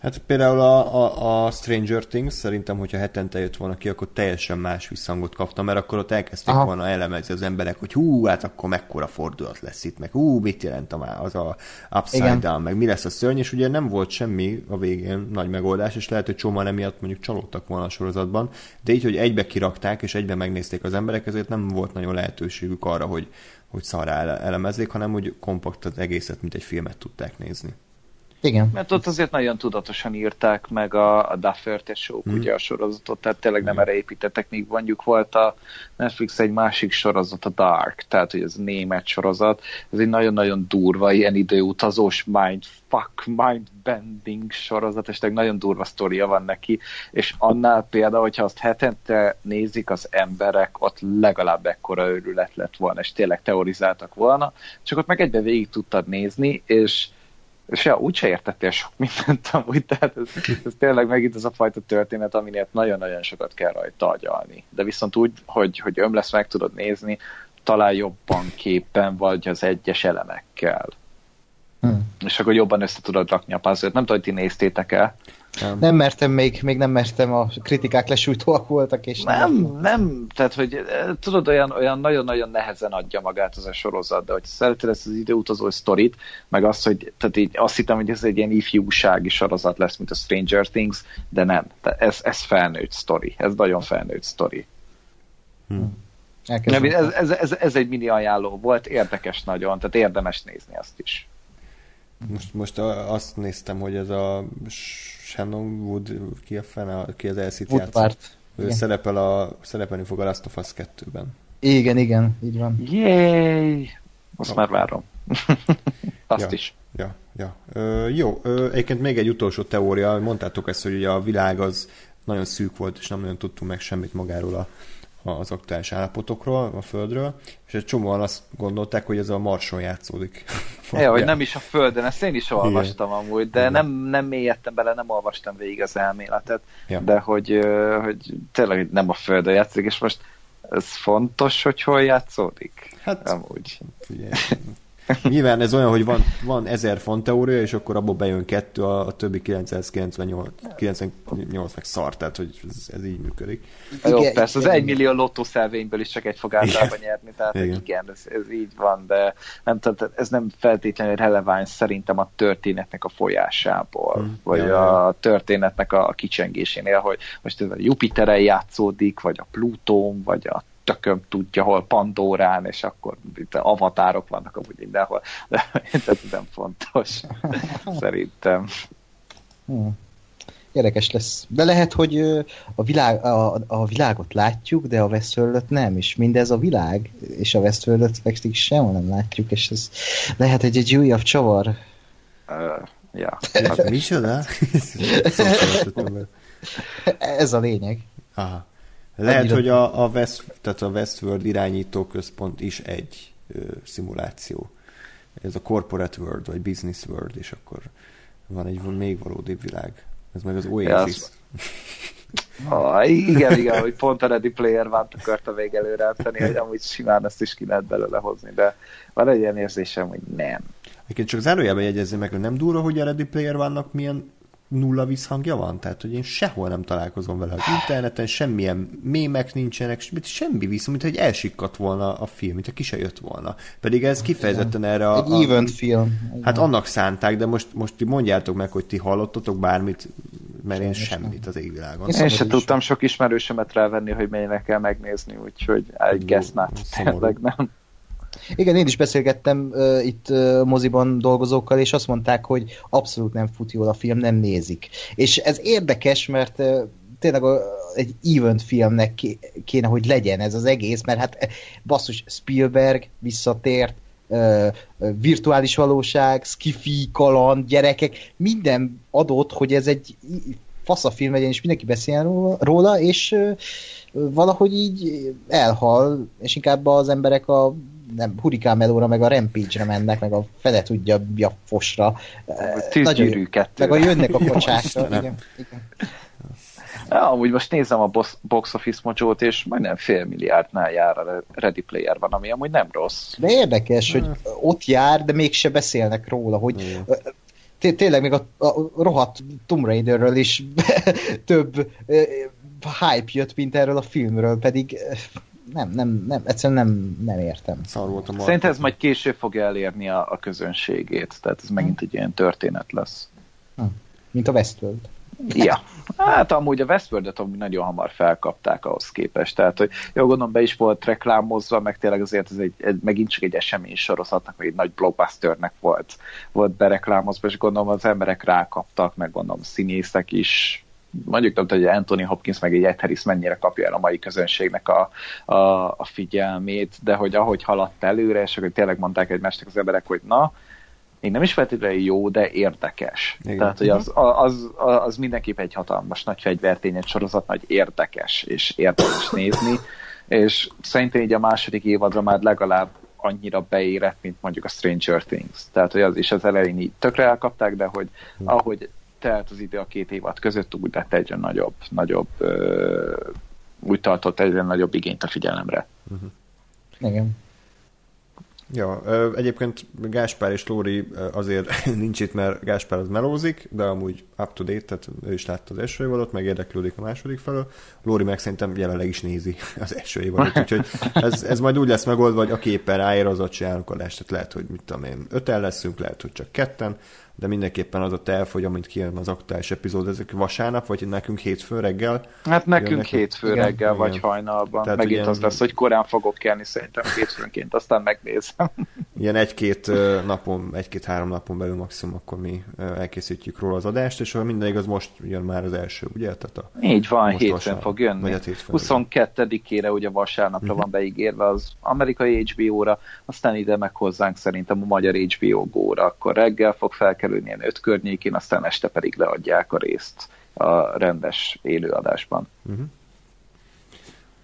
Hát például a, a, a Stranger Things szerintem, hogyha hetente jött volna ki, akkor teljesen más visszhangot kaptam, mert akkor ott elkezdték Aha. volna elemezni az emberek, hogy hú, hát akkor mekkora fordulat lesz itt, meg hú, mit jelent a, az a upside Igen. down, meg mi lesz a szörny, és ugye nem volt semmi a végén nagy megoldás, és lehet, hogy csomóan emiatt mondjuk csalódtak volna a sorozatban, de így, hogy egybe kirakták, és egybe megnézték az emberek, ezért nem volt nagyon lehetőségük arra, hogy, hogy szarra elemezzék, hanem hogy kompakt az egészet, mint egy filmet tudták nézni. Igen. Mert ott azért nagyon tudatosan írták meg a, a Duffert és Show, hmm. ugye a sorozatot, tehát tényleg nem erre építettek, míg mondjuk volt a Netflix egy másik sorozat, a Dark, tehát hogy ez német sorozat, ez egy nagyon-nagyon durva, ilyen időutazós mind fuck, mind bending sorozat, és nagyon durva sztoria van neki, és annál például, hogyha azt hetente nézik az emberek, ott legalább ekkora őrület lett volna, és tényleg teorizáltak volna, csak ott meg egybe végig tudtad nézni, és és ja, úgyse értettél sok mindent amúgy, tehát ez, ez tényleg megint az a fajta történet, aminél nagyon-nagyon sokat kell rajta agyalni. De viszont úgy, hogy, hogy ömlesz meg tudod nézni, talán jobban képen vagy az egyes elemekkel. Hmm. És akkor jobban össze tudod rakni a puzzle Nem tudom, hogy ti néztétek el. Nem. nem mertem még, még nem mertem, a kritikák lesújtóak voltak, és nem, nem, nem tehát, hogy eh, tudod, olyan, olyan nagyon-nagyon nehezen adja magát az a sorozat, de hogy szereted ezt az időutazó sztorit, meg azt, hogy tehát így azt hittem, hogy ez egy ilyen ifjúsági sorozat lesz, mint a Stranger Things, de nem. Ez, ez felnőtt sztori, ez nagyon felnőtt sztori. Hmm. Ez, ez, ez, ez egy mini ajánló volt, érdekes nagyon, tehát érdemes nézni azt is. Most, most azt néztem, hogy ez a Shannon Wood, ki a fene, ki az elszít játszott. Ő szerepel a, szerepelni fog a Last of Us 2-ben. Igen, igen, így van. Jéj! Azt oh. már várom. Azt ja, is. Ja, ja. Ö, jó, ö, egyébként még egy utolsó teória, mondtátok ezt, hogy ugye a világ az nagyon szűk volt, és nem nagyon tudtunk meg semmit magáról a az aktuális állapotokról, a Földről, és egy csomóan azt gondolták, hogy ez a Marson játszódik. Ja, hogy nem is a Földön, ezt én is olvastam Igen. amúgy, de nem, nem mélyedtem bele, nem olvastam végig az elméletet, ja. de hogy, hogy tényleg nem a Földön játszik, és most ez fontos, hogy hol játszódik? Hát, amúgy. Figyelj, Nyilván ez olyan, hogy van, van ezer font teória, és akkor abból bejön kettő, a, a többi 998, 98 meg szar, tehát hogy ez, ez így működik. Jó, igen, persze, az egy millió lottószelvényből is csak egy fog általában nyerni, tehát igen, igen ez, ez, így van, de nem, tehát ez nem feltétlenül releváns szerintem a történetnek a folyásából, hmm. vagy ja, a történetnek a kicsengésénél, hogy most ez a Jupiteren játszódik, vagy a Plutón, vagy a tököm tudja, hol Pandórán, és akkor itt avatárok vannak amúgy mindenhol, de ez nem fontos, szerintem. Hmm. Érdekes lesz. De lehet, hogy a, világ, a, a világot látjuk, de a Westworld nem, és mindez a világ, és a Westworld pedig sehol nem látjuk, és ez lehet, hogy egy újabb csavar. Uh, ja. Hát micsoda? ez a lényeg. Aha. Lehet, Annyira... hogy a, a, West, tehát a Westworld irányító központ is egy ö, szimuláció. Ez a corporate world, vagy business world, és akkor van egy még valódi világ. Ez meg az Oasis. Ah, igen, igen, hogy pont a Ready Player van akarta még előre tenni, hogy amúgy simán ezt is ki lehet belőle hozni, de van egy ilyen érzésem, hogy nem. Egyébként csak zárójelben jegyezni meg, hogy nem durva, hogy a Ready Player vannak milyen nulla visszhangja van, tehát hogy én sehol nem találkozom vele az interneten, semmilyen mémek nincsenek, semmi vissza, mint hogy elsikkadt volna a film, mint ki se jött volna. Pedig ez kifejezetten erre a... Egy event film. Hát annak szánták, de most, most mondjátok meg, hogy ti hallottatok bármit, mert én semmit az égvilágon. Én, én se tudtam sok ismerősömet rávenni, hogy menjenek kell megnézni, úgyhogy egy guess not, tényleg nem. Igen, én is beszélgettem uh, itt uh, moziban dolgozókkal, és azt mondták, hogy abszolút nem fut jól a film, nem nézik. És ez érdekes, mert uh, tényleg uh, egy event filmnek kéne, hogy legyen ez az egész, mert hát basszus, Spielberg visszatért, virtuális valóság, skifi, kaland, gyerekek, minden adott, hogy ez egy faszafilm legyen, és mindenki beszél róla, és valahogy így elhal, és inkább az emberek a nem, Hurricane Melóra, meg a Rampage-re mennek, meg a fele tudja a fosra. Nagyon, meg a jönnek a kocsákra. igen, igen. Ja, amúgy most nézem a box office mojo és majdnem fél milliárdnál jár a Ready Player van, ami amúgy nem rossz. De érdekes, hogy ott jár, de mégse beszélnek róla, hogy tényleg még a, a rohadt Tomb Raiderről is több hype jött, mint erről a filmről, pedig nem, nem, nem, egyszerűen nem, nem értem. Szar volt a Szerintem ez majd később fogja elérni a, a közönségét, tehát ez megint egy ilyen történet lesz. Hm. Mint a Westworld. Ja, hát amúgy a Westworld-et amúgy nagyon hamar felkapták ahhoz képest, tehát hogy jó, gondolom be is volt reklámozva, meg tényleg azért ez egy, egy megint csak egy esemény sorozatnak, vagy egy nagy blockbusternek volt, volt bereklámozva, és gondolom az emberek rákaptak, meg gondolom színészek is, mondjuk nem hogy Anthony Hopkins meg egy Ed Harris mennyire kapja el a mai közönségnek a, a, a figyelmét, de hogy ahogy haladt előre, és akkor tényleg mondták egymásnak az emberek, hogy na, még nem is feltétlenül jó, de érdekes. Igen. Tehát, hogy az, az, az, az mindenképp egy hatalmas nagy fegyvertény, egy sorozat nagy érdekes, és érdekes nézni, és szerintem így a második évadra már legalább annyira beérett, mint mondjuk a Stranger Things. Tehát, hogy az is az elején így tökre elkapták, de hogy hm. ahogy telt az idő a két évad között, úgy lett egyre nagyobb, nagyobb ö, úgy tartott egyre nagyobb igényt a figyelemre. Uh-huh. Igen. Ja, egyébként Gáspár és Lóri azért nincs itt, mert Gáspár az melózik, de amúgy up to date, tehát ő is látta az első évadot, meg érdeklődik a második felől. Lóri meg szerintem jelenleg is nézi az első évadot, úgyhogy ez, ez majd úgy lesz megoldva, hogy aki éppen ráér, az ott csinálunk adást, tehát lehet, hogy mit tudom én, öten leszünk, lehet, hogy csak ketten, de mindenképpen az a terv, hogy amint kijön az aktuális epizód, ezek vasárnap, vagy nekünk hétfő reggel? Hát nekünk jönnek, hétfő igen, reggel, igen. vagy hajnalban. Tehát Megint ilyen, az lesz, hogy korán fogok kelni szerintem hétfőnként, aztán megnézem. Ilyen egy-két napon, egy-két-három napon belül maximum akkor mi elkészítjük róla az adást, és minden igaz, most jön már az első, ugye? Tehát a, Így van, hétfőn vasárnap, fog jönni. 22-ére ugye vasárnapra uh-huh. van beígérve az amerikai HBO-ra, aztán ide meg hozzánk szerintem a magyar HBO Go-ra, akkor reggel fog felkelni kerülni ilyen öt környékén, aztán este pedig leadják a részt a rendes élőadásban. Uh-huh.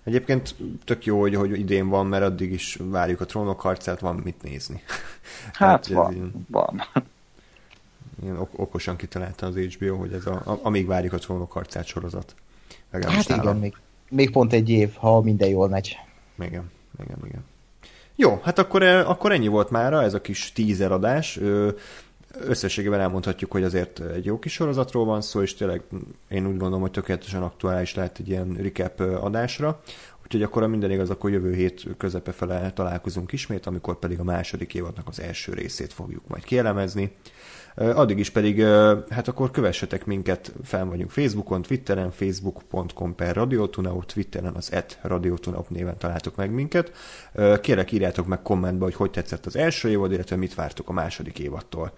Egyébként tök jó, hogy, hogy idén van, mert addig is várjuk a trónok harcát, van mit nézni. Hát van, ilyen, van. Ilyen ok- okosan kitalálta az HBO, hogy ez a, a, amíg várjuk a trónok harcát sorozat. hát igen, még, még pont egy év, ha minden jól megy. Igen, igen, igen. Jó, hát akkor, akkor ennyi volt már ez a kis teaser adás összességében elmondhatjuk, hogy azért egy jó kis sorozatról van szó, és tényleg én úgy gondolom, hogy tökéletesen aktuális lehet egy ilyen recap adásra. Úgyhogy akkor a minden igaz, akkor jövő hét közepe fele találkozunk ismét, amikor pedig a második évadnak az első részét fogjuk majd kielemezni. Addig is pedig, hát akkor kövessetek minket, fel vagyunk Facebookon, Twitteren, facebook.com per Radiotunau, Twitteren az et Radiotunau néven találtok meg minket. Kérek írjátok meg kommentbe, hogy hogy tetszett az első évad, illetve mit vártok a második évadtól.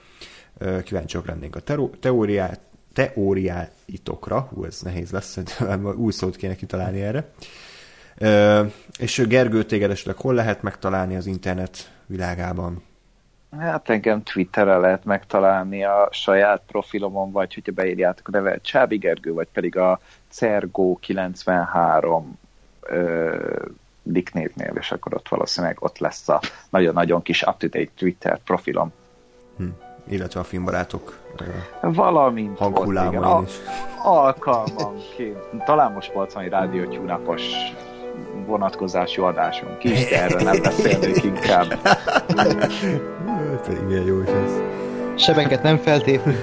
Kíváncsiak lennénk a teóriát, teóriáitokra, hú, ez nehéz lesz, új szót kéne kitalálni erre. És Gergő, téged esetleg hol lehet megtalálni az internet világában? Hát engem Twitterre lehet megtalálni a saját profilomon, vagy hogyha beírjátok a nevet Csábi Gergő, vagy pedig a Cergo93 dicknévnél, és akkor ott valószínűleg ott lesz a nagyon-nagyon kis up-to-date Twitter profilom. Hm. Illetve a filmbarátok Valamint hanghullámon is. Alkalmanként. Talán most volt valami rádió tyúnapos vonatkozású adásunk is, de erről nem beszélnék inkább. Pedig milyen jó is ez. Sebeket nem feltépni.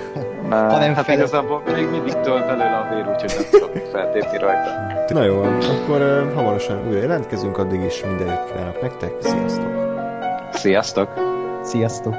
Na, nem hát fel- igazából még mindig tölt belőle a vér, úgyhogy nem tudok feltépni rajta. Na jó, akkor uh, hamarosan újra jelentkezünk, addig is minden jót kívánok nektek, sziasztok! Sziasztok! Sziasztok!